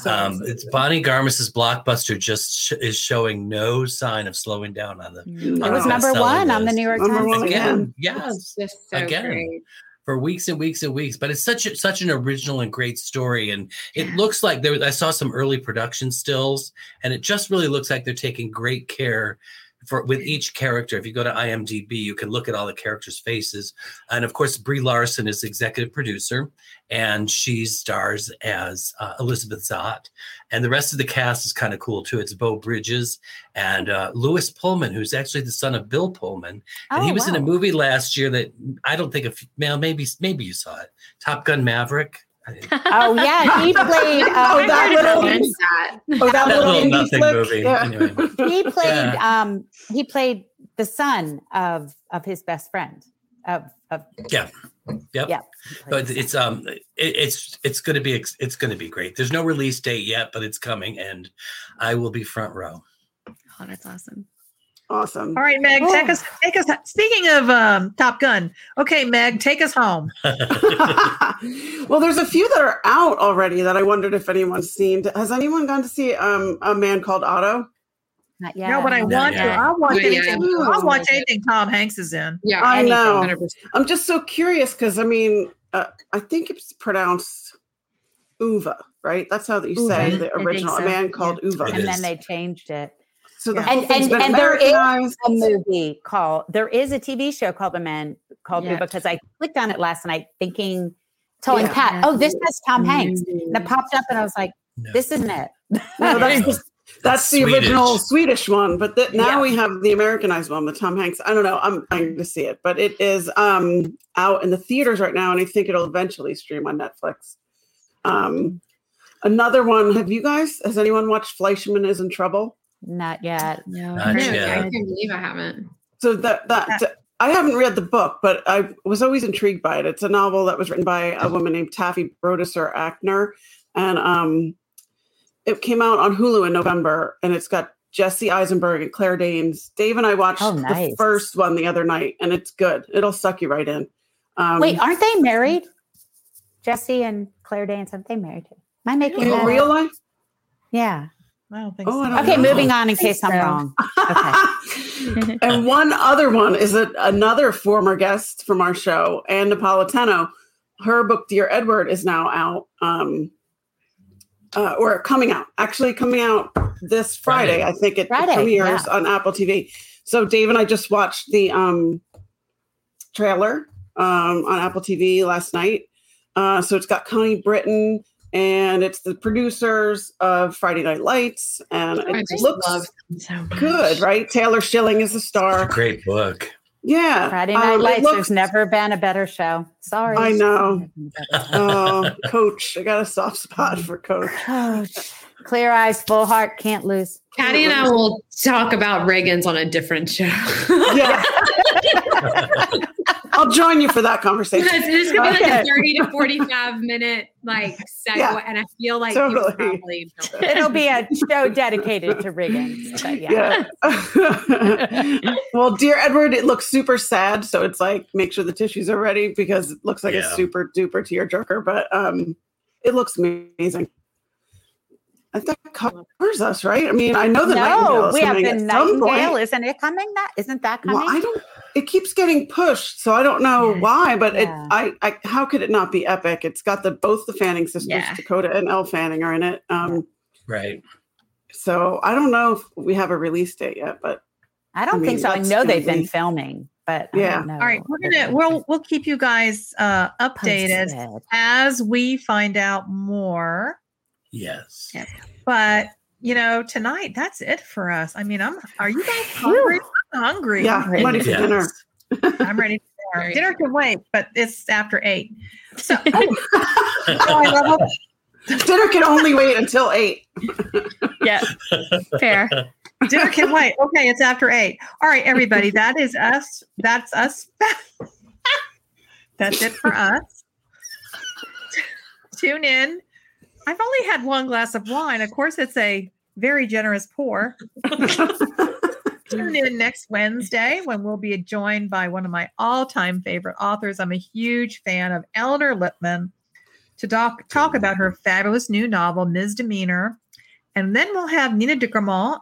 So Um, excited. it's Bonnie Garmus's blockbuster just sh- is showing no sign of slowing down on the It on was the number bestselling one on the. New York Times. again. again. Yes, Just so Again. great. For weeks and weeks and weeks. But it's such a, such an original and great story, and it looks like there. I saw some early production stills, and it just really looks like they're taking great care for with each character. If you go to IMDb, you can look at all the characters' faces, and of course, Brie Larson is executive producer, and she stars as uh, Elizabeth Zott, and the rest of the cast is kind of cool too. It's Beau Bridges and uh, Lewis Pullman, who's actually the son of Bill Pullman, and he Oh, was in a movie last year that I don't think if well maybe maybe you saw it, Top Gun Maverick. I- Oh yeah, he played. Oh, that little- that. Oh, that That little, little nothing flick? movie, Yeah. anyway. he played. Yeah. Um, he played the son of of his best friend. Of of Yeah. Yep. yeah. But it's um it, it's it's gonna be it's gonna be great. There's no release date yet, but it's coming, and I will be front row. Oh, that's awesome. Awesome. All right, Meg, take Oh. us. Take us. Speaking of um, Top Gun, okay, Meg, take us home. well, there's a few that are out already that I wondered if anyone's seen. Has anyone gone to see um, a man called Otto? Not yet. No, but I Not want to. I want watch Not yet. anything. I'll watch anything Tom Hanks is in. Yeah, I anything, know. 100%. I'm just so curious because I mean, uh, I think it's pronounced Ove, right? That's how you say Ove. the original. so. A man called Ove. And then they changed it. So the Yeah. whole And- and- and there is A movie called there is a TV show called The Man called Yeah. Ove because I clicked on it last night thinking, telling Yeah. Pat, oh, this has Tom Hanks. Mm. And it popped up and I was like, No. this isn't it. No, that's the, that's the original Swedish. Swedish one, but the, now Yeah. we have the Americanized one with Tom Hanks. I don't know. I'm trying to see it, but it is um out in the theaters right now, and I think it'll eventually stream on Netflix. Um, another one. Have you guys? Has anyone watched Fleishman is in Trouble? Not yet. No, Not yet. I can't believe I haven't. So that that I haven't read the book, but I was always intrigued by it. It's a novel that was written by a woman named Taffy Brodesser-Akner, and um, it came out on Hulu in November, and it's got Jesse Eisenberg and Claire Danes. Dave and I watched Oh, the first one the other night, and it's good. It'll suck you right in. Um, Wait, aren't they married? Jesse and Claire Danes, aren't they married? Am I making in that real up? life? Yeah. I don't think Oh, I so. don't Okay, know. moving on in I think case I'm so. wrong. Okay. and one other one is a, another former guest from our show, Ann Napolitano. Her book, Dear Edward, is now out, um, uh, or coming out. Actually, coming out this Friday. Friday. I think it Friday, premieres yeah. on Apple TV. So Dave and I just watched the um, trailer um, on Apple TV last night. Uh, so it's got Connie Britton. And it's the producers of Friday Night Lights, and it just looks so good, right? Taylor Schilling is the star. Great book. Yeah. Friday Night um, Lights, looks- there's never been a better show. Sorry. I know. Coach. Oh, coach. I got a soft spot for coach. Clear eyes, full heart, can't lose. Patty and I will talk about Riggins on a different show. Yeah. I'll join you for that conversation. It's, it's gonna be like Okay. a 30 to 45 minute like segue, Yeah. and I feel like Totally. probably. It'll be a show dedicated to Riggins. But yeah. Yeah. well, dear Edward, it looks super sad. So it's like, make sure the tissues are ready because it looks like a super duper tearjerker, but um, it looks amazing. I think that covers us, right? I mean, I know the Nightingale No, is we have coming the Nightingale. Isn't it coming? That isn't that coming? Well, I don't. It keeps getting pushed, so I don't know Yeah. why. But Yeah. it, I, I, how could it not be epic? It's got the both the Fanning sisters, Yeah. Dakota and Elle Fanning, are in it. Um, Right. so I don't know if we have a release date yet, but I don't I mean, think so. I know they've been be- filming, but I Yeah. don't know. All right, we're gonna we'll we'll keep you guys uh, updated Posted. as we find out more. Yes. Yeah. But you know, tonight that's it for us. I mean, I'm. Are you guys hungry? I'm hungry. yeah, I'm ready for Yes. dinner. I'm ready for dinner. Dinner can wait, but it's after eight. So, oh. oh, I love it. dinner can only wait until eight. Yeah, fair. dinner can wait. Okay, it's after eight. All right, everybody, that is us. That's us. That's it for us. Tune in. I've only had one glass of wine. Of course, it's a very generous pour. Tune in next Wednesday when we'll be joined by one of my all-time favorite authors. I'm a huge fan of Elinor Lipman to talk, talk about her fabulous new novel, Misdemeanor. And then we'll have Nina de Gramont,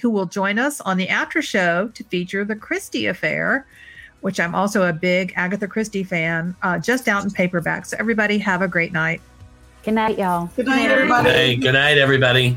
who will join us on the after show to feature the Christie affair, which I'm also a big Agatha Christie fan, uh, just out in paperback. So everybody have a great night. Good night, y'all. Good night, everybody. Hey, good night, everybody.